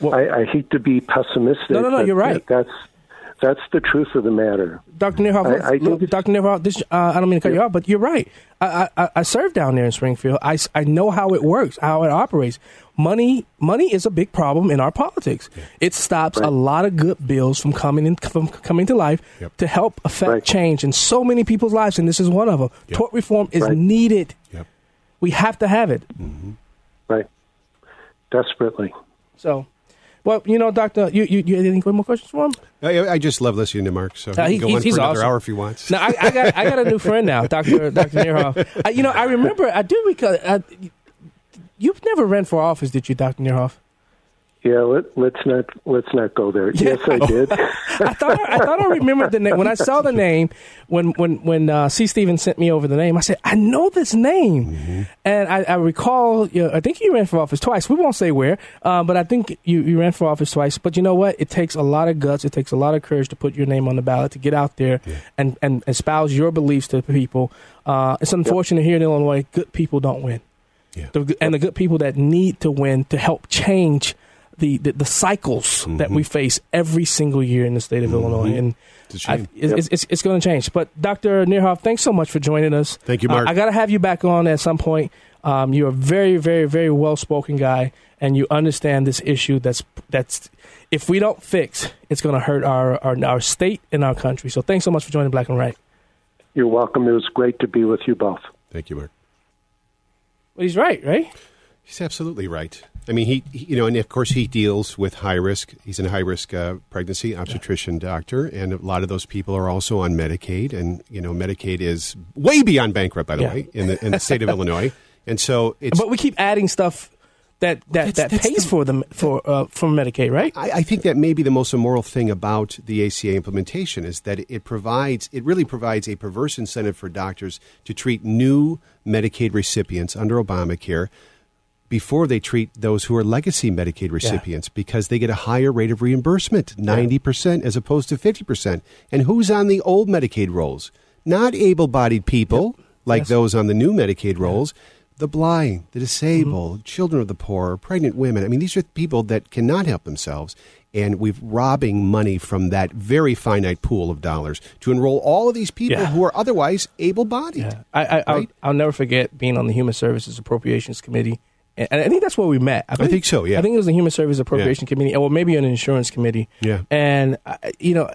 Speaker 1: Well-
Speaker 7: I, I hate to be pessimistic.
Speaker 1: No, no, no, you're right.
Speaker 7: That's that's the truth of the matter.
Speaker 1: Dr. Neerhoff,
Speaker 7: I- I
Speaker 1: look, Dr. Neerhoff, this, uh, I don't mean to cut you off, but you're right. I, I, I served down there in Springfield. I, I know how it works, how it operates. Money, money is a big problem in our politics. It stops a lot of good bills from coming in, from coming to life
Speaker 2: Yep.
Speaker 1: to help affect
Speaker 7: Right.
Speaker 1: change in so many people's lives, and this is one of them.
Speaker 2: Yep.
Speaker 1: Tort reform is
Speaker 7: Right.
Speaker 1: needed.
Speaker 2: Yep.
Speaker 1: We have to have it.
Speaker 7: Right. Desperately.
Speaker 1: So, well, you know, Doctor, you, you, you any more questions for him?
Speaker 2: I, I just love listening to Mark, so
Speaker 1: Uh,
Speaker 2: he go
Speaker 1: he's-
Speaker 2: on for
Speaker 1: he's
Speaker 2: another
Speaker 1: awesome.
Speaker 2: hour if he wants.
Speaker 1: No, I, I got I got a new friend now, Doctor Doctor Neerhoff. I, you know, I remember I do because I, you've never ran for office, did you, Doctor Neerhoff?
Speaker 7: Yeah, let, let's not let's not go there. Yes, I did.
Speaker 1: I thought I thought I remembered the name when I saw the name when when when uh, C. Stevens sent me over the name. I said I know this name, and I, I recall. You know, I think you ran for office twice. We won't say where, uh, but I think you, you ran for office twice. But you know what? It takes a lot of guts. It takes a lot of courage to put your name on the ballot to get out there and, and espouse your beliefs to people. Uh, it's unfortunate here in Illinois, good people don't win.
Speaker 2: Yeah.
Speaker 1: The, and the good people that need to win to help change the, the, the cycles that we face every single year in the state of Illinois. And
Speaker 2: It's a
Speaker 1: I,
Speaker 2: shame.
Speaker 1: it's, it's, it's going to change. But Dr. Neerhoff, thanks so much for joining us.
Speaker 2: Thank you,
Speaker 1: Uh,
Speaker 2: Mark.
Speaker 1: I got to have you back on at some point. Um, you're a very, very, very well spoken guy, and you understand this issue. That's that's if we don't fix, it's going to hurt our, our our state and our country. So thanks so much for joining Black and Right.
Speaker 7: You're welcome. It was great to be with you both.
Speaker 2: Thank you, Mark.
Speaker 1: Well, he's right, right?
Speaker 2: He's absolutely right. I mean, he, he- you know, and of course he deals with high risk. He's a high risk uh, pregnancy obstetrician doctor, and a lot of those people are also on Medicaid, and you know, Medicaid is way beyond bankrupt, by the
Speaker 1: Yeah.
Speaker 2: way, in the in the state of Illinois, and so it's
Speaker 1: But we keep adding stuff that that, that pays for them for uh, for Medicaid, right?
Speaker 2: I, I think that may be the most immoral thing about the ACA implementation is that it provides it really provides a perverse incentive for doctors to treat new Medicaid recipients under Obamacare before they treat those who are legacy Medicaid recipients because they get a higher rate of reimbursement, 90% as opposed to 50%. And who's on the old Medicaid rolls? Not able bodied people like
Speaker 1: Yes.
Speaker 2: those on the new Medicaid rolls. The blind, the disabled, mm-hmm. children of the poor, pregnant women. I mean, these are people that cannot help themselves. And we're robbing money from that very finite pool of dollars to enroll all of these people
Speaker 1: Yeah.
Speaker 2: who are otherwise able bodied.
Speaker 1: I, I I'll, I'll never forget being on the Human Services Appropriations Committee, and, I think that's where we met. believe-
Speaker 2: think so, yeah.
Speaker 1: I think it was the Human Service Appropriation Committee, or maybe an insurance committee.
Speaker 2: Yeah.
Speaker 1: And uh, you know,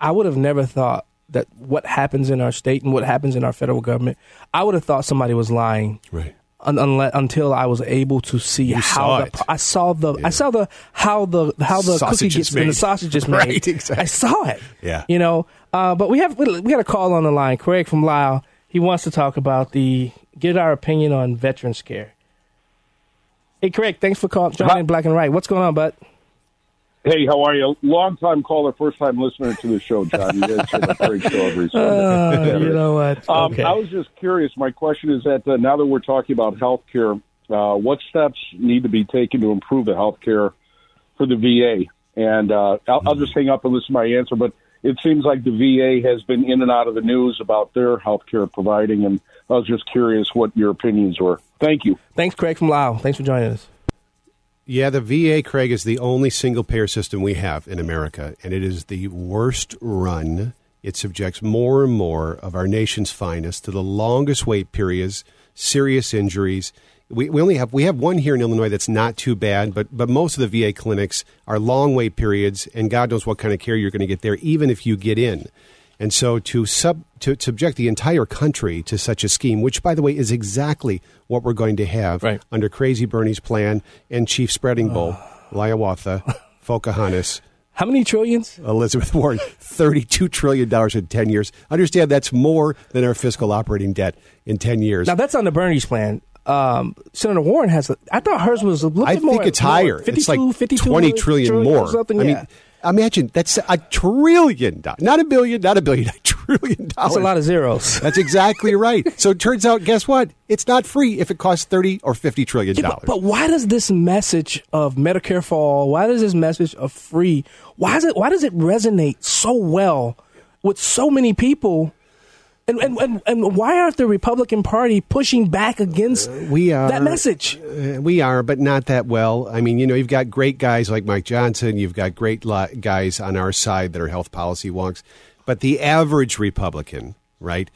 Speaker 1: I would have never thought that what happens in our state and what happens in our federal government, I would have thought somebody was lying.
Speaker 2: Right.
Speaker 1: Un- until I was able to see
Speaker 2: You
Speaker 1: how the. I saw the I saw the how the how the
Speaker 2: Sausage
Speaker 1: cookie gets and the
Speaker 2: made.
Speaker 1: sausage is made.
Speaker 2: Right, exactly.
Speaker 1: I saw it.
Speaker 2: Yeah.
Speaker 1: You know, uh, but we have we got a call on the line. Craig from Lisle. He wants to talk about the get our opinion on veterans care. Hey, Craig, thanks for calling. Joining Black and Right. What's going on, bud?
Speaker 8: Hey, how are you? Long time caller, first time listener to the show, John. You guys have a great show every Sunday.
Speaker 1: Uh, you know what?
Speaker 8: Um,
Speaker 1: okay.
Speaker 8: I was just curious. My question is that uh, now that we're talking about health care, uh, what steps need to be taken to improve the health care for the VA? And uh, I'll, I'll just hang up and listen to my answer. But it seems like the VA has been in and out of the news about their health care providing, and I was just curious what your opinions were. Thank you.
Speaker 1: Thanks, Craig from Lisle. Thanks for joining us.
Speaker 2: Yeah, the VA, Craig, is the only single payer system we have in America, and it is the worst run. It subjects more and more of our nation's finest to the longest wait periods, serious injuries. We, we only have we have one here in Illinois that's not too bad, but but most of the VA clinics are long wait periods, and God knows what kind of care you're going to get there, even if you get in. And so to sub to subject the entire country to such a scheme, which by the way is exactly what we're going to have under Crazy Bernie's plan and Chief Spreading Bull, Liawatha, Pocahontas.
Speaker 1: How many trillions?
Speaker 2: Elizabeth Warren, thirty-two trillion dollars in ten years. Understand that's more than our fiscal operating debt in ten years.
Speaker 1: Now that's on the Bernie's plan. Um, Senator Warren has. A, I thought hers was a little
Speaker 2: I
Speaker 1: bit more.
Speaker 2: think it's higher.
Speaker 1: 52,
Speaker 2: it's like
Speaker 1: 52
Speaker 2: twenty trillion
Speaker 1: or
Speaker 2: more.
Speaker 1: Something,
Speaker 2: I
Speaker 1: yeah.
Speaker 2: mean, imagine that's a trillion, dollars, not a billion, not a billion, a trillion dollars.
Speaker 1: That's a lot of zeros.
Speaker 2: That's exactly right. So it turns out, guess what? It's not free if it costs thirty or fifty trillion
Speaker 1: Yeah,
Speaker 2: dollars.
Speaker 1: but, but why does this message of Medicare for all? Why does this message of free? Why does it? Why does it resonate so well with so many people? And and, and, and why aren't the Republican Party pushing back against
Speaker 2: we are
Speaker 1: that message?
Speaker 2: Uh, we are, but not that well. I mean, you know, you've got great guys like Mike Johnson. You've got great li- guys on our side that are health policy wonks. But the average Republican, right?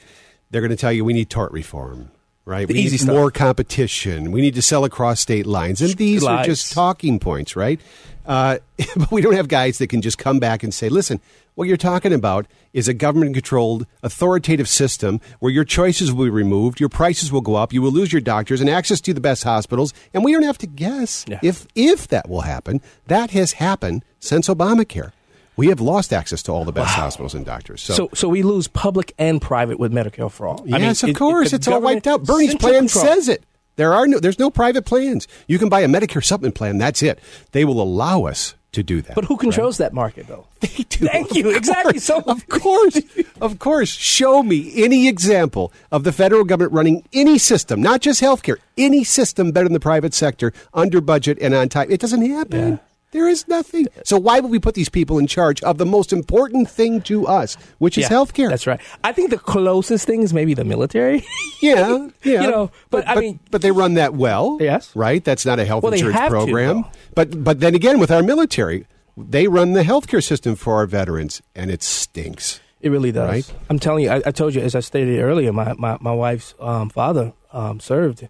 Speaker 2: They're going to tell you we need tort reform, right?
Speaker 1: The
Speaker 2: we need
Speaker 1: stuff.
Speaker 2: more competition. We need to sell across state lines, and these are just talking points, right? Uh, but we don't have guys that can just come back and say, "Listen, what you're talking about is a government-controlled, authoritative system where your choices will be removed, your prices will go up, you will lose your doctors and access to the best hospitals, and we don't have to guess if if that will happen. That has happened since Obamacare. We have lost access to all the best hospitals and doctors. So,
Speaker 1: So, so we lose public and private with Medicare for all. I mean,
Speaker 2: yes, of
Speaker 1: it- it-
Speaker 2: course,
Speaker 1: the
Speaker 2: it's all wiped out. Bernie's plan
Speaker 1: control.
Speaker 2: says it. There are no, there's no private plans. You can buy a Medicare supplement plan. That's it. They will allow us to do that.
Speaker 1: But who controls that market, though?
Speaker 2: They do.
Speaker 1: Thank you. Exactly. So,
Speaker 2: of course, of course. Show me any example of the federal government running any system, not just healthcare, any system better than the private sector, under budget and on time. It doesn't happen. There is nothing. So why would we put these people in charge of the most important thing to us, which is
Speaker 1: Yeah,
Speaker 2: healthcare?
Speaker 1: That's right. I think the closest thing is maybe the military.
Speaker 2: Yeah, yeah.
Speaker 1: You know, but, I mean,
Speaker 2: but they run that well.
Speaker 1: Yes.
Speaker 2: right. That's not a health
Speaker 1: Well,
Speaker 2: insurance
Speaker 1: have to,
Speaker 2: program. but but then again, with our military, they run the healthcare system for our veterans, and it stinks.
Speaker 1: It really does.
Speaker 2: Right?
Speaker 1: I'm telling you, I, I told you, as I stated earlier, my, my, my wife's um, father um, served,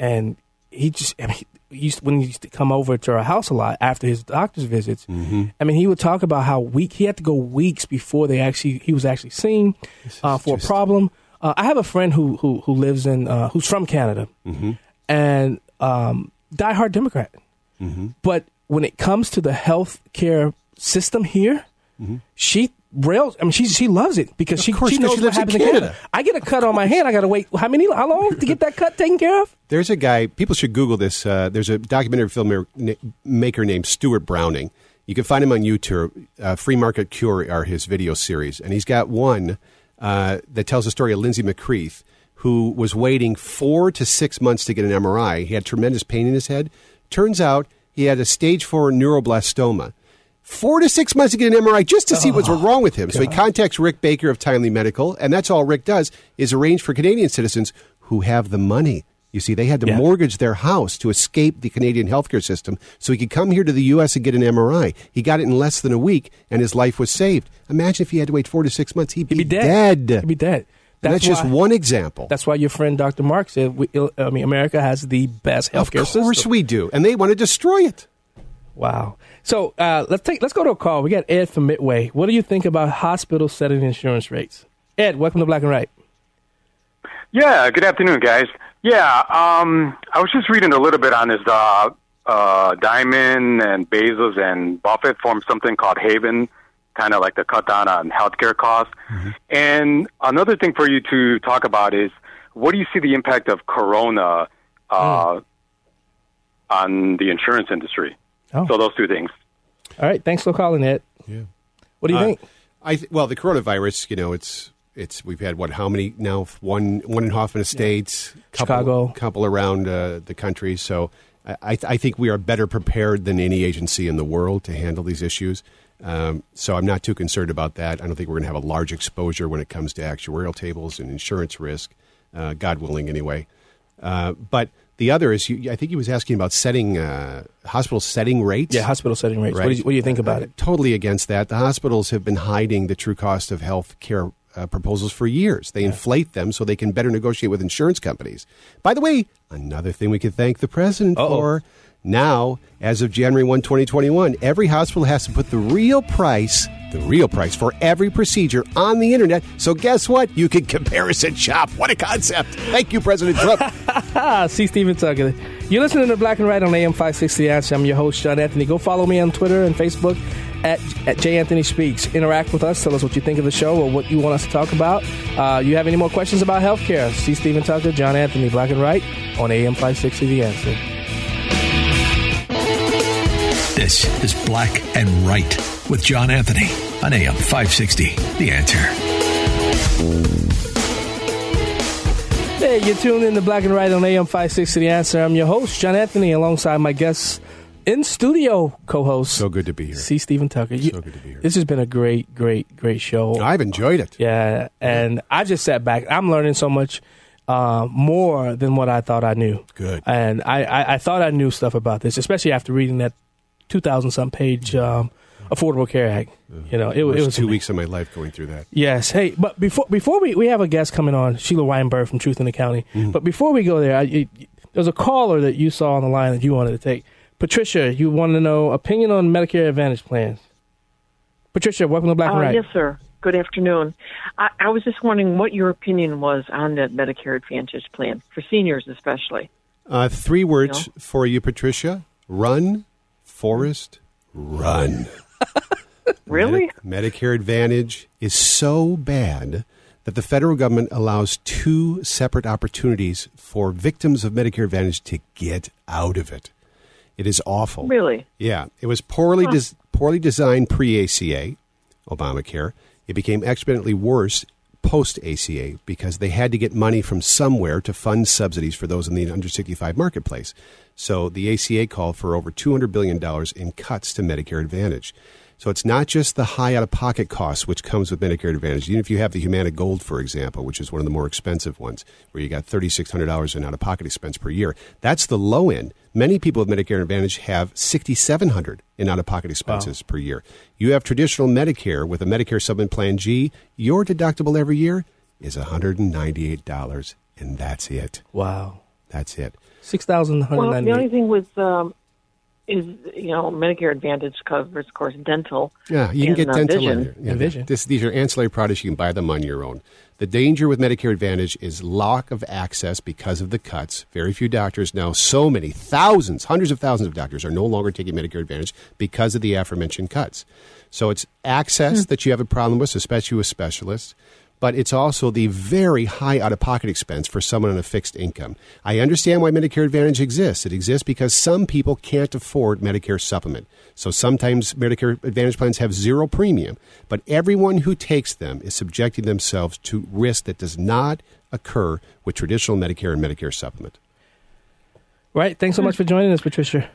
Speaker 1: and he just, I mean, used, when he used to come over to our house a lot after his doctor's visits,
Speaker 2: Mm-hmm.
Speaker 1: I mean, he would talk about how weak, he had to go weeks before they actually, he was actually seen uh, for a problem. Uh, I have a friend who, who, who lives in, uh, who's from Canada,
Speaker 2: Mm-hmm.
Speaker 1: and um, diehard Democrat.
Speaker 2: Mm-hmm.
Speaker 1: But when it comes to the health care system here,
Speaker 2: Mm-hmm.
Speaker 1: she rails. I mean, she she loves it because she,
Speaker 2: course,
Speaker 1: she knows
Speaker 2: she
Speaker 1: what happens in Canada.
Speaker 2: Canada.
Speaker 1: I get a cut on my hand. I got to wait how many how long to get that cut taken care of?
Speaker 2: There's a guy. People should Google this. Uh, there's a documentary filmmaker named Stuart Browning. You can find him on YouTube. Uh, Free Market Cure are his video series, and he's got one uh, that tells the story of Lindsay McCreith, who was waiting four to six months to get an MRI. He had tremendous pain in his head. Turns out he had a stage four neuroblastoma. Four to six months to get an MRI just to see what's oh, wrong with him. So he contacts Rick Baker of Timely Medical, and that's all Rick does is arrange for Canadian citizens who have the money. You see, they had to
Speaker 1: Yeah.
Speaker 2: mortgage their house to escape the Canadian healthcare system so he could come here to the U.S. and get an MRI. He got it in less than a week, and his life was saved. Imagine if he had to wait four to six months. He'd be,
Speaker 1: He'd be dead. He'd be dead.
Speaker 2: That's just
Speaker 1: why-
Speaker 2: one example.
Speaker 1: That's why your friend Dr. Mark said, we, I mean, America has the best healthcare system.
Speaker 2: of course
Speaker 1: system.
Speaker 2: we do, and they want to destroy it.
Speaker 1: Wow. So uh, let's take let's go to a call. We got Ed from Midway. What do you think about hospital setting insurance rates? Ed, welcome to Black and Right.
Speaker 9: Yeah, good afternoon, guys. Yeah, um, I was just reading a little bit on this. Uh, uh, Dimon and Bezos and Buffett formed something called Haven, kind of like to cut down on healthcare costs. And another thing for you to talk about is what do you see the impact of Corona uh, on the insurance industry?
Speaker 1: Oh.
Speaker 9: So those two things.
Speaker 1: All right. Thanks for calling, it.
Speaker 2: Yeah.
Speaker 1: What do you
Speaker 2: Uh,
Speaker 1: think?
Speaker 2: I th- well, the coronavirus. You know, it's it's we've had what how many now? One one in Hoffman Estates, couple,
Speaker 1: Chicago.
Speaker 2: couple around uh, the country. So I I, th- I think we are better prepared than any agency in the world to handle these issues. Um, so I'm not too concerned about that. I don't think we're going to have a large exposure when it comes to actuarial tables and insurance risk, uh, God willing, anyway. Uh, but the other is, you, I think he was asking about setting uh, hospital setting rates.
Speaker 1: Yeah, hospital setting rates. What, do you, what do you think about
Speaker 2: Uh,
Speaker 1: it?
Speaker 2: Totally against that. The hospitals have been hiding the true cost of health care uh, proposals for years. They inflate them so they can better negotiate with insurance companies. By the way, another thing we can thank the president for. Now, as of January 1, 2021, every hospital has to put the real price, the real price for every procedure on the internet. So guess what? You can comparison shop. What a concept. Thank you, President Trump.
Speaker 1: C. Stephen Tucker. You're listening to Black and Right on AM 560 Answer. I'm your host, John Anthony. Go follow me on Twitter and Facebook at, at J. Anthony Speaks. Interact with us. Tell us what you think of the show or what you want us to talk about. Uh, you have any more questions about healthcare? C. Stephen Tucker, John Anthony, Black and Right on AM 560 The Answer.
Speaker 3: This is Black and Right with John Anthony on AM 560. The answer.
Speaker 1: Hey, you're tuned in to Black and Right on AM 560 The Answer. I'm your host, John Anthony, alongside my guests in studio co host.
Speaker 2: So good to be here.
Speaker 1: C. Stephen Tucker. You-
Speaker 2: So good to be here.
Speaker 1: This has been a great, great, great show.
Speaker 2: I've enjoyed it.
Speaker 1: Yeah, and I just sat back. I'm learning so much uh, more than what I thought I knew.
Speaker 2: Good.
Speaker 1: And I, I, I thought I knew stuff about this, especially after reading that 2,000 some page um, Affordable Care Act. You know, it, it was
Speaker 2: two weeks of my life going through that.
Speaker 1: Yes. Hey, but before before we we have a guest coming on, Sheila Weinberg from Truth in Accounting.
Speaker 2: Mm-hmm.
Speaker 1: But before we go there, I, you, there's a caller that you saw on the line that you wanted to take. Patricia, you wanted to know opinion on Medicare Advantage plans. Patricia, welcome to Black and
Speaker 10: Uh,
Speaker 1: Right.
Speaker 10: Yes, sir. Good afternoon. I, I was just wondering what your opinion was on that Medicare Advantage plan for seniors, especially.
Speaker 2: Uh, three words for you, Patricia. Run, Forrest, run.
Speaker 10: Really?
Speaker 2: Medi- Medicare Advantage is so bad that the federal government allows two separate opportunities for victims of Medicare Advantage to get out of it. It is awful.
Speaker 10: Really?
Speaker 2: Yeah, it was poorly
Speaker 10: Huh.
Speaker 2: des- poorly designed pre ACA, Obamacare. It became exponentially worse post ACA because they had to get money from somewhere to fund subsidies for those in the under 65 marketplace. So the ACA called for over $200 billion in cuts to Medicare Advantage. So it's not just the high out of pocket costs which comes with Medicare Advantage. Even if you have the Humana Gold, for example, which is one of the more expensive ones, where you got $3,600 in out of pocket expense per year, that's the low end. Many people with Medicare Advantage have $6,700 in out of pocket expenses per year. You have traditional Medicare with a Medicare Supplement Plan G, your deductible every year is $198, and that's it.
Speaker 1: Wow.
Speaker 2: That's it.
Speaker 1: Six thousand one
Speaker 10: Well,
Speaker 1: hundred
Speaker 10: the only thing with um, is you know Medicare Advantage covers, of course, dental.
Speaker 2: Yeah, you can
Speaker 10: and,
Speaker 2: get
Speaker 10: uh,
Speaker 2: dental
Speaker 10: vision.
Speaker 2: in there. Yeah, This, these are ancillary products. You can buy them on your own. The danger with Medicare Advantage is lack of access because of the cuts. Very few doctors now, so many, thousands, hundreds of thousands of doctors are no longer taking Medicare Advantage because of the aforementioned cuts. So it's access that you have a problem with, especially with specialists but it's also the very high out of pocket expense for someone on a fixed income. I understand why Medicare Advantage exists. It exists because some people can't afford Medicare supplement. So sometimes Medicare Advantage plans have zero premium, but everyone who takes them is subjecting themselves to risk that does not occur with traditional Medicare and Medicare supplement.
Speaker 1: Right. Thanks so much for joining us, Patricia.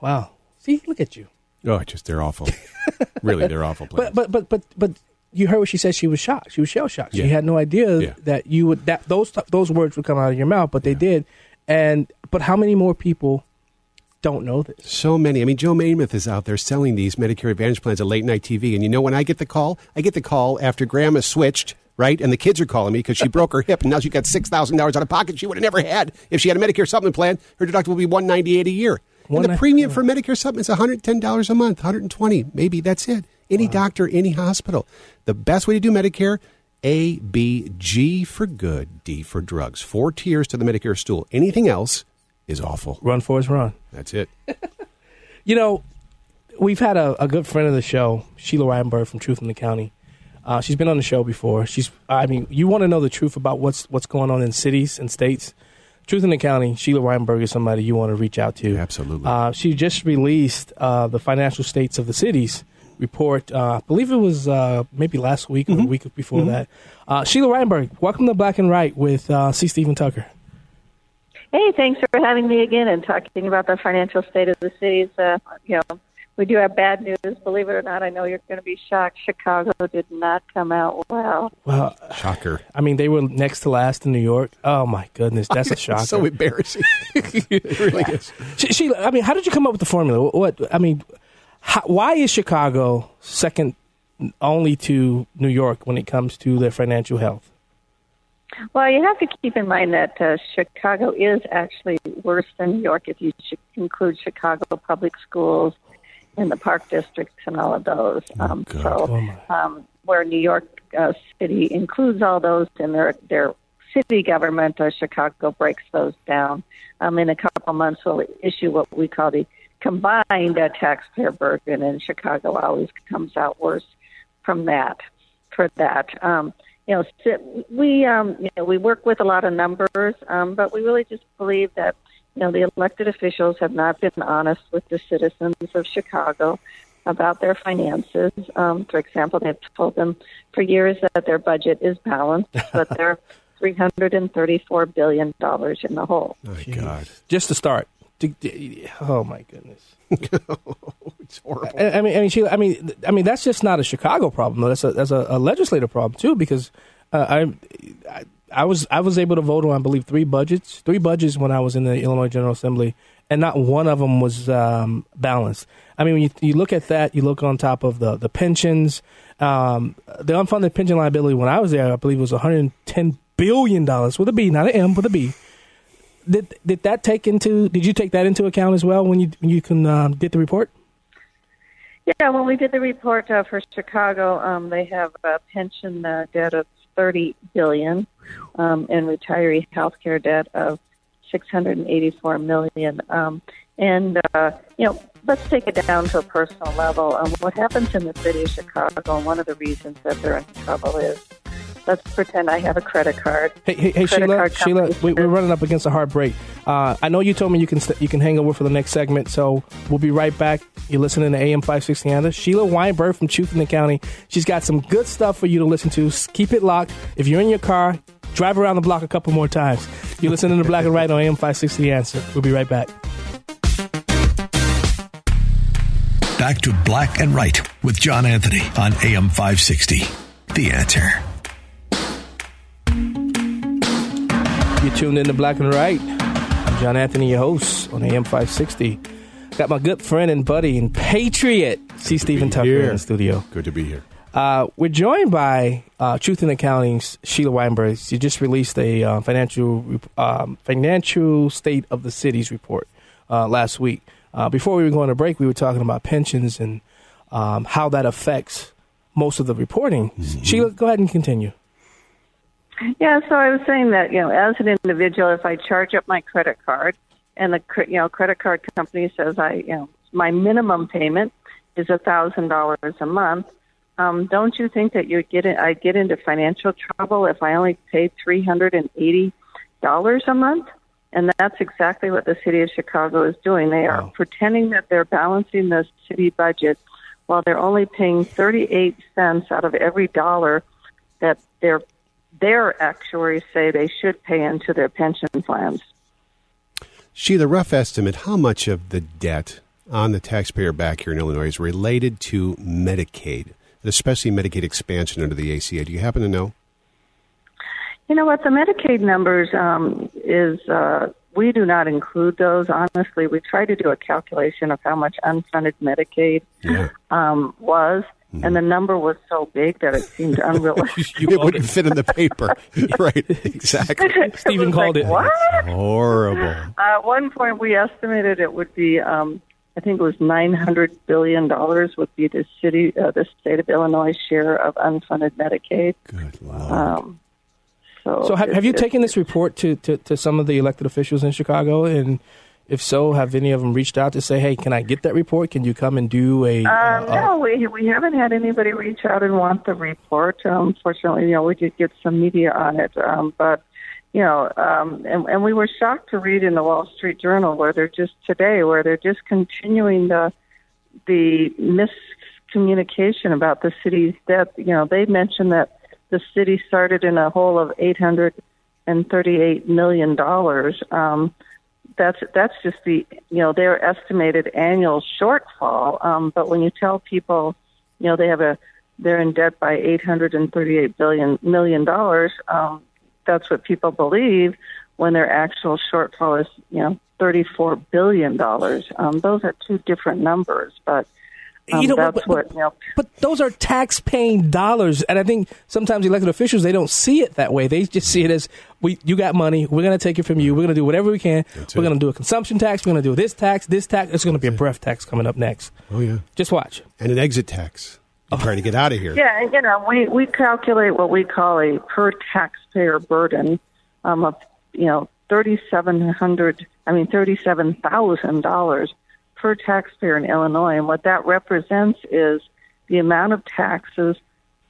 Speaker 1: Wow. See, look at you.
Speaker 2: Oh, just they're awful. really, they're awful plans.
Speaker 1: But but but but but you heard what she said. She was shocked. She was shell shocked.
Speaker 2: Yeah.
Speaker 1: She had no idea
Speaker 2: Yeah.
Speaker 1: that you would that those those words would come out of your mouth, but they did. And but how many more people don't know this?
Speaker 2: So many. I mean, Joe Namath is out there selling these Medicare Advantage plans at late night TV. And you know, when I get the call, I get the call after Grandma switched, right? And the kids are calling me because she broke her hip and now she got $6,000 out of pocket she would have never had if she had a Medicare supplement plan. Her deductible would be 198 a year. And the premium for Medicare supplement is $110 a month, 120 maybe. That's it. Any doctor, any hospital. The best way to do Medicare, A, B, G for good, D for drugs. Four tiers to the Medicare stool. Anything else is awful.
Speaker 1: Run for Forrest Run.
Speaker 2: That's it.
Speaker 1: You know, we've had a, a good friend of the show, Sheila Weinberg from Truth in Accounting. Uh, she's been on the show before. She's, I mean, you want to know the truth about what's what's going on in cities and states. Truth in Accounting, Sheila Weinberg is somebody you want to reach out to.
Speaker 2: Absolutely.
Speaker 1: Uh, she just released uh, the financial states of the cities report. Uh, I believe it was uh, maybe last week or the week before
Speaker 2: Mhm.
Speaker 1: that. Uh, Sheila Weinberg, welcome to Black and Right with uh, C. Stephen Tucker.
Speaker 11: Hey, thanks for having me again and talking about the financial state of the cities. Uh, you know, we do have bad news. Believe it or not, I know you're going to be shocked. Chicago did not come out well.
Speaker 1: Well,
Speaker 2: shocker.
Speaker 1: I mean, they were next to last in New York. Oh my goodness, that's a
Speaker 2: It's
Speaker 1: shocker.
Speaker 2: so embarrassing. it really is.
Speaker 1: She, she, I mean, how did you come up with the formula? What I mean, how, why is Chicago second only to New York when it comes to their financial health?
Speaker 11: Well, you have to keep in mind that uh, Chicago is actually worse than New York if you sh- include Chicago public schools and the park districts and all of those. Um, so, um, where New York uh, City includes all those in their their city government, uh, Chicago breaks those down. Um, in a couple months, we'll issue what we call the combined uh, taxpayer burden, and Chicago always comes out worse from that. For that, um, you know, si- we um, you know we work with a lot of numbers, um, but we really just believe that you know the elected officials have not been honest with the citizens of Chicago about their finances. Um, for example, they've told them for years that their budget is balanced, but they're three hundred and thirty-four billion dollars in the hole.
Speaker 2: My God.
Speaker 1: Just to start. Oh my goodness.
Speaker 2: it's horrible.
Speaker 1: I, I mean, I mean, Sheila, I mean, I mean, that's just not a Chicago problem. Though. That's a that's a, a legislative problem too, because uh, I, I I was I was able to vote on I believe three budgets, three budgets when I was in the Illinois General Assembly, and not one of them was um, balanced. I mean, when you you look at that, you look on top of the the pensions, um, the unfunded pension liability. When I was there, I believe it was 110 billion dollars with a B, not an M, with a B. Did did that take into? Did you take that into account as well when you when you can um, did the report?
Speaker 11: Yeah, when we did the report uh, for Chicago, um, they have a pension uh, debt of thirty billion, um, and retiree health care debt of six hundred and eighty-four million. Um, and uh, you know, let's take it down to a personal level. Um, what happens in the city of Chicago, and one of the reasons that they're in trouble is, let's pretend I have a credit card.
Speaker 1: Hey, hey, hey
Speaker 11: Credit
Speaker 1: Sheila,
Speaker 11: card
Speaker 1: Sheila, we, we're running up against a hard break. Uh, I know you told me you can st- you can hang over for the next segment, so we'll be right back. You're listening to AM 560 Anna. Sheila Weinberg from Truth in Accounting. She's got some good stuff for you to listen to. Keep it locked. If you're in your car, drive around the block a couple more times. You're listening to Black and White on AM 560 The Answer. We'll be right back.
Speaker 3: Back to Black and Right with John Anthony on AM 560. The answer.
Speaker 1: You're tuned in to Black and Right. I'm John Anthony, your host on AM 560. Got my good friend and buddy and patriot, C. Stephen Tucker,
Speaker 2: here.
Speaker 1: in the studio.
Speaker 2: Good to be here.
Speaker 1: Uh, we're joined by uh, Truth in Accounting's Sheila Weinberg. She just released a uh, financial um, financial state of the cities report uh, last week. Uh, before we were going to break, we were talking about pensions and um, how that affects most of the reporting. Sheila, go ahead and continue.
Speaker 11: Yeah, so I was saying that you know, as an individual, if I charge up my credit card, and the you know credit card company says I you know my minimum payment is a thousand dollars a month, um, don't you think that you get in, I get into financial trouble if I only pay three hundred and eighty dollars a month? And that's exactly what the city of Chicago is doing. They are pretending that they're balancing the city budget while they're only paying 38 cents out of every dollar that their their actuaries say they should pay into their pension plans.
Speaker 2: She Sheila, rough estimate, how much of the debt on the taxpayer back here in Illinois is related to Medicaid, especially Medicaid expansion under the ACA? Do you happen to know?
Speaker 11: You know what? The Medicaid numbers um, is uh, we do not include those. Honestly, we try to do a calculation of how much unfunded Medicaid um, was, and the number was so big that it seemed unrealistic.
Speaker 2: it wouldn't fit in the paper. right, exactly.
Speaker 1: Stephen called it.
Speaker 11: What?
Speaker 2: Horrible.
Speaker 11: Uh, at one point, we estimated it would be, um, I think it was nine hundred billion dollars would be the city, uh, the state of Illinois' share of unfunded Medicaid.
Speaker 2: Good
Speaker 11: Um, so,
Speaker 1: So have, have you taken this report to, to, to some of the elected officials in Chicago? And if so, have any of them reached out to say, hey, can I get that report? Can you come and do a.
Speaker 11: Um, no, we we haven't had anybody reach out and want the report. Um, fortunately, you know, we did get some media on it, um, but you know, um, and, and we were shocked to read in the Wall Street Journal where they're just today where they're just continuing the the miscommunication about the city's debt. You know, they mentioned that the city started in a hole of eight hundred and thirty-eight million dollars. Um, that's that's just the you know their estimated annual shortfall. Um, but when you tell people, you know, they have a they're in debt by eight hundred and thirty-eight billion million dollars, um, that's what people believe. When their actual shortfall is you know thirty-four billion dollars. Um, those are two different numbers, but. Um,
Speaker 1: You know,
Speaker 11: that's
Speaker 1: but-
Speaker 11: what you know.
Speaker 1: But those are tax-paying dollars, and I think sometimes elected officials they don't see it that way. They just see it as we, you got money, we're going to take it from you. We're going to do whatever we can. we're going to do a consumption tax. We're going to do this tax, this tax. It's going to be a breath tax coming up next.
Speaker 2: Oh, yeah.
Speaker 1: Just watch.
Speaker 2: And an exit tax. You're trying to get out of here.
Speaker 11: Yeah, and, you know, we we calculate what we call a per taxpayer burden um, of you know thirty seven hundred. I mean thirty seven thousand dollars per taxpayer in Illinois, and what that represents is the amount of taxes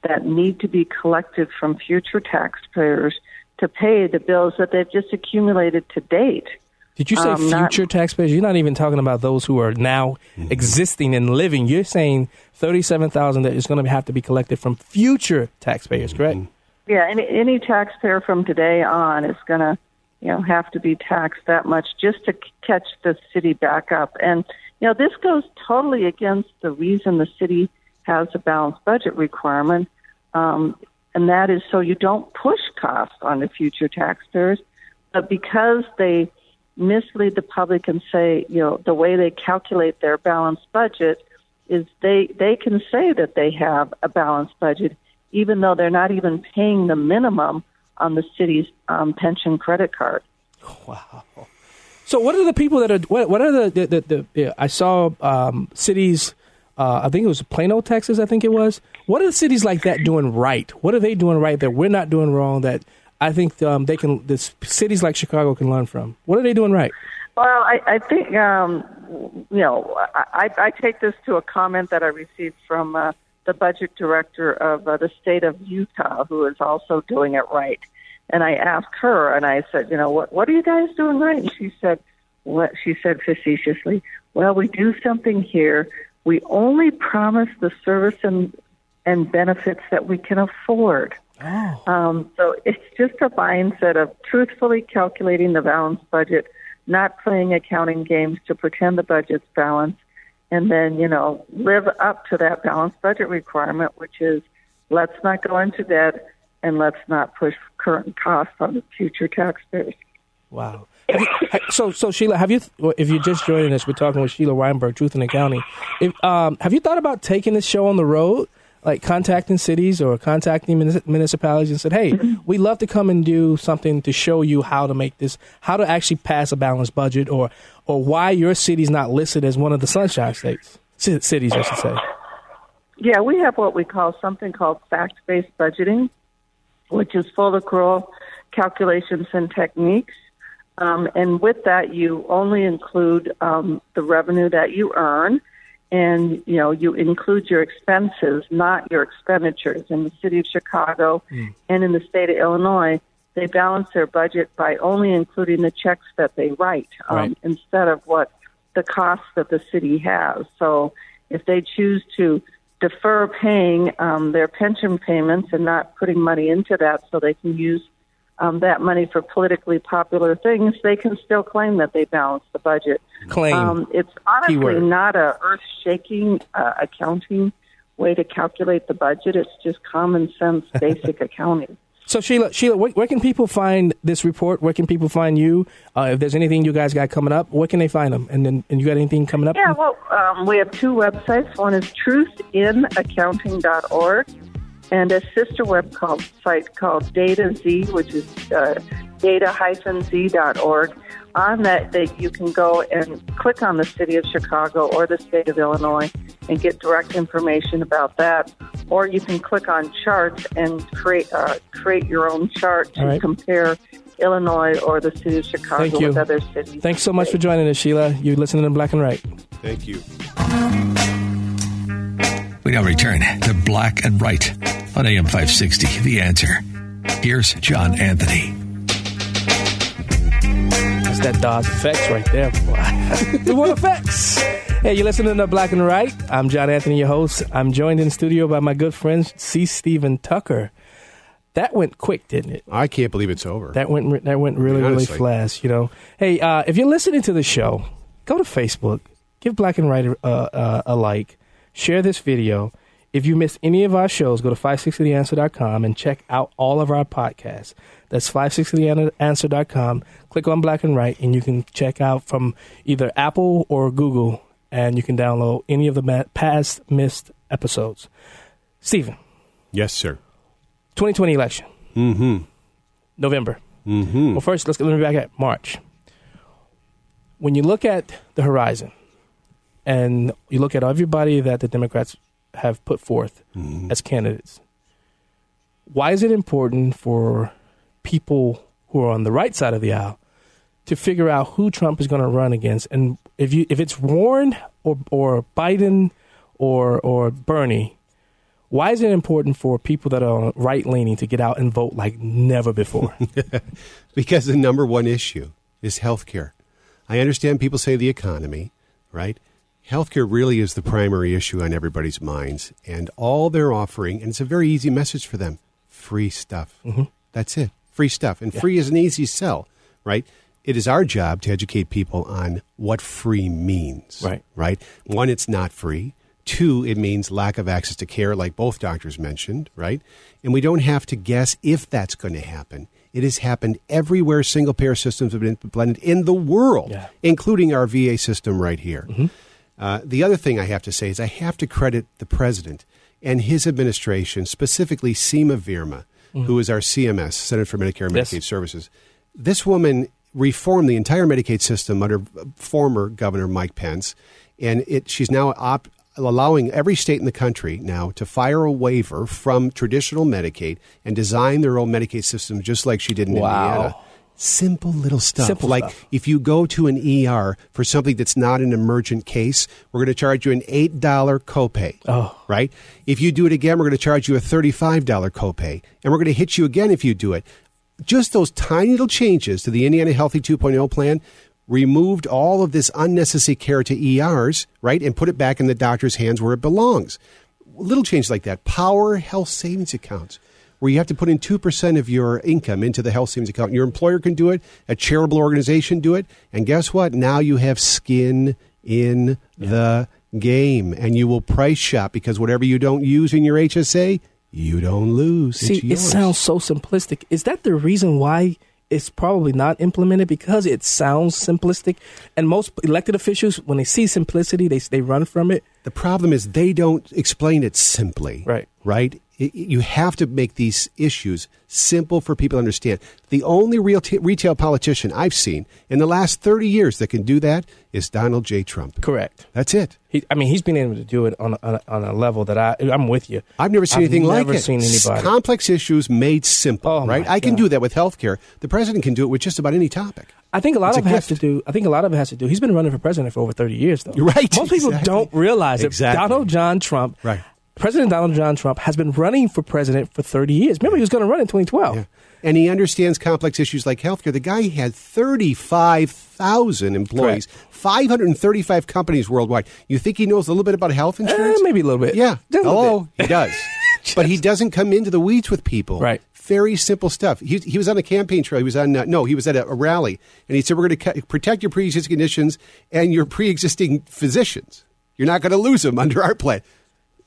Speaker 11: that need to be collected from future taxpayers to pay the bills that they've just accumulated to date.
Speaker 1: Did you say
Speaker 11: Um, not-
Speaker 1: future taxpayers? You're not even talking about those who are now existing and living. You're saying thirty-seven thousand that is going to have to be collected from future taxpayers, correct?
Speaker 11: Yeah, any any taxpayer from today on is going to, you know, have to be taxed that much just to catch the city back up. And know, this goes totally against the reason the city has a balanced budget requirement, um, and that is so you don't push costs on the future taxpayers, but because they mislead the public and say, you know, the way they calculate their balanced budget is they they can say that they have a balanced budget even though they're not even paying the minimum on the city's um, pension credit card.
Speaker 1: So, what are the people that are? What, what are the the, the, the yeah, I saw um, cities. Uh, I think it was Plano, Texas. I think it was. What are the cities like that doing right? What are they doing right that we're not doing wrong? That I think um, they can. The cities like Chicago can learn from. What are they doing right?
Speaker 11: Well, I, I think um, you know I, I take this to a comment that I received from uh, the budget director of uh, the state of Utah, who is also doing it right. And I asked her, and I said, you know, what what are you guys doing right? And she said, what she said facetiously, well, we do something here. We only promise the service and and benefits that we can afford. Um, so it's just a mindset of truthfully calculating the balanced budget, not playing accounting games to pretend the budget's balanced, and then, you know, live up to that balanced budget requirement, which is let's not go into debt and let's not push current costs on the future taxpayers.
Speaker 1: Wow. You- so, so Sheila, have you? If you're just joining us, we're talking with Sheila Weinberg, Truth in Accounting. If, um, have you thought about taking this show on the road, like contacting cities or contacting municipalities and said, "Hey, we'd love to come and do something to show you how to make this, how to actually pass a balanced budget, or or why your city's not listed as one of the sunshine states, ci- cities, I should say."
Speaker 11: Yeah, we have what we call something called fact-based budgeting, which is full accrual calculations and techniques. Um, and with that, you only include um, the revenue that you earn, and you know you include your expenses, not your expenditures. In the city of Chicago
Speaker 12: Mm.
Speaker 11: and in the state of Illinois, they balance their budget by only including the checks that they write um,
Speaker 12: Right.
Speaker 11: instead of what the costs that the city has. So if they choose to defer paying um, their pension payments and not putting money into that so they can use um, that money for politically popular things, they can still claim that they balance the budget.
Speaker 1: Claim.
Speaker 11: Um, it's honestly
Speaker 1: Keyword.
Speaker 11: not a earth-shaking uh, accounting way to calculate the budget. It's just common sense, basic accounting.
Speaker 1: So Sheila, Sheila, where, where can people find this report? Where can people find you? Uh, if there's anything you guys got coming up, where can they find them? And then, and you got anything coming up?
Speaker 11: Yeah, well, um, we have two websites. One is truthinaccounting.org and a sister web called, site called Data Z, which is uh, data-z.org. On that, they, you can go and click on the city of Chicago or the state of Illinois and get direct information about that. Or you can click on charts and create uh, create your own chart to
Speaker 1: All right.
Speaker 11: compare Illinois or the city of Chicago
Speaker 1: Thank you.
Speaker 11: with other cities.
Speaker 1: Thanks so much for joining us, Sheila. You're listening to Black and Right.
Speaker 2: Thank you.
Speaker 3: We now return to Black and Right on AM 560. The answer. Here's John Anthony.
Speaker 1: That Dodge effects right there. we want effects. Hey, you're listening to Black and Right. I'm John Anthony, your host. I'm joined in the studio by my good friend C. Stephen Tucker. That went quick, didn't it?
Speaker 2: I can't believe it's over.
Speaker 1: That went that went really really
Speaker 2: Honestly.
Speaker 1: fast. You know. Hey, uh, if you're listening to the show, go to Facebook, give Black and Right a, uh, a like, share this video. If you missed any of our shows, go to 560theanswer.com and check out all of our podcasts. That's 560theanswer.com. Click on Black and Right, and you can check out from either Apple or Google, and you can download any of the past missed episodes. Stephen,
Speaker 2: Yes, sir.
Speaker 1: 2020 election,
Speaker 2: Mm-hmm.
Speaker 1: November.
Speaker 2: Mm-hmm.
Speaker 1: Well, first, let's let me back at March. When you look at the horizon, and you look at everybody that the Democrats have put forth as candidates, why is it important for people who are on the right side of the aisle to figure out who Trump is going to run against, and if you if it's Warren or or Biden or or Bernie? Why is it important for people that are right leaning to get out and vote like never before?
Speaker 2: because the number one issue is health care. I understand people say the economy, right? Healthcare really is the primary issue on everybody's minds. And all they're offering, and it's a very easy message for them free stuff.
Speaker 1: Mhm.
Speaker 2: That's it. Free stuff. And free is an easy sell, right? It is our job to educate people on what free means.
Speaker 1: Right.
Speaker 2: Right? One, it's not free. Two, it means lack of access to care, like both doctors mentioned, right? And we don't have to guess if that's going to happen. It has happened everywhere single payer systems have been implemented in the world, including our VA system right here. Uh, the other thing I have to say is I have to credit the president and his administration, specifically Seema Verma,
Speaker 12: Mhm.
Speaker 2: who is our CMS, Center for Medicare and
Speaker 12: Yes.
Speaker 2: Medicaid Services. This woman reformed the entire Medicaid system under former Governor Mike Pence, and it, she's now op- allowing every state in the country now to fire a waiver from traditional Medicaid and design their own Medicaid system just like she did in
Speaker 1: Wow.
Speaker 2: Indiana. Simple little stuff.
Speaker 1: Simple
Speaker 2: like
Speaker 1: stuff.
Speaker 2: if you go to an ER for something that's not an emergent case, we're going to charge you an $8 copay.
Speaker 1: Oh.
Speaker 2: Right? If you do it again, we're going to charge you a $35 copay. And we're going to hit you again if you do it. Just those tiny little changes to the Indiana Healthy 2.0 plan removed all of this unnecessary care to ERs, right? And put it back in the doctor's hands where it belongs. Little changes like that. Power health savings accounts where you have to put in 2% of your income into the health savings account. Your employer can do it, a charitable organization do it, and guess what? Now you have skin in the game and you will price shop because whatever you don't use in your HSA, you don't lose.
Speaker 1: See, it sounds so simplistic. Is that the reason why it's probably not implemented? Because it sounds simplistic, and most elected officials, when they see simplicity, they they run from it.
Speaker 2: The problem is they don't explain it simply.
Speaker 1: Right.
Speaker 2: Right? It- you have to make these issues simple for people to understand. The only real t- retail politician I've seen in the last 30 years that can do that is Donald J. Trump.
Speaker 1: Correct.
Speaker 2: That's it.
Speaker 1: He, I mean, he's been able to do it on a, on a, on a level that I I'm with you.
Speaker 2: I've never seen anything like
Speaker 1: never
Speaker 2: it.
Speaker 1: seen anybody.
Speaker 2: Complex issues made simple,
Speaker 1: Oh,
Speaker 2: right? I can do that with health care. The president can do it with just about any topic.
Speaker 1: I think a lot
Speaker 2: It's
Speaker 1: of
Speaker 2: a
Speaker 1: it has to do. I think a lot of it has to do. He's been running for president for over thirty years, though.
Speaker 2: You're right.
Speaker 1: Most people don't realize
Speaker 2: Exactly.
Speaker 1: Donald John Trump,
Speaker 2: Right.
Speaker 1: President Donald John Trump, has been running for president for thirty years. Remember, he was going to run in 2012.
Speaker 2: And he understands complex issues like healthcare. The guy had 35,000 employees, 535 companies worldwide. You think he knows a little bit about health insurance?
Speaker 1: Eh, maybe a little bit.
Speaker 2: Yeah.
Speaker 1: Just
Speaker 2: Hello, he does. but he doesn't come into the weeds with people.
Speaker 1: Right.
Speaker 2: Very simple stuff. He, he was on a campaign trail. He was on, uh, no, he was at a, a rally. And he said, We're going to protect your pre existing conditions and your pre existing physicians. You're not going to lose them under our plan.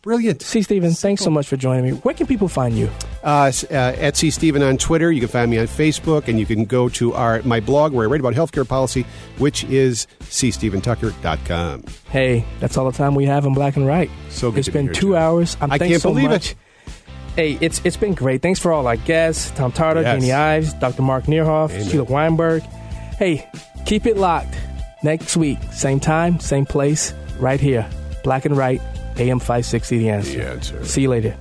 Speaker 2: Brilliant.
Speaker 1: C. Stephen, thanks so much for joining me. Where can people find you?
Speaker 2: Uh, uh, at C Stephen on Twitter. You can find me on Facebook, and you can go to our my blog where I write about healthcare policy, which is cstephentucker.com.
Speaker 1: Hey, that's all the time we have in black and white.
Speaker 2: So good
Speaker 1: It's
Speaker 2: to be
Speaker 1: been two hours. I'm
Speaker 2: I
Speaker 1: thanks
Speaker 2: can't
Speaker 1: so
Speaker 2: believe
Speaker 1: much.
Speaker 2: it.
Speaker 1: Hey, it's it's been great. Thanks for all our guests: Tom Tarter,
Speaker 2: Yes.
Speaker 1: Jeanne Ives, Dr. Mark Neerhoff,
Speaker 2: Amen.
Speaker 1: Sheila Weinberg. Hey, keep it locked. Next week, same time, same place, right here. Black and Right, AM 560, The Answer.
Speaker 2: The Answer.
Speaker 1: See you later.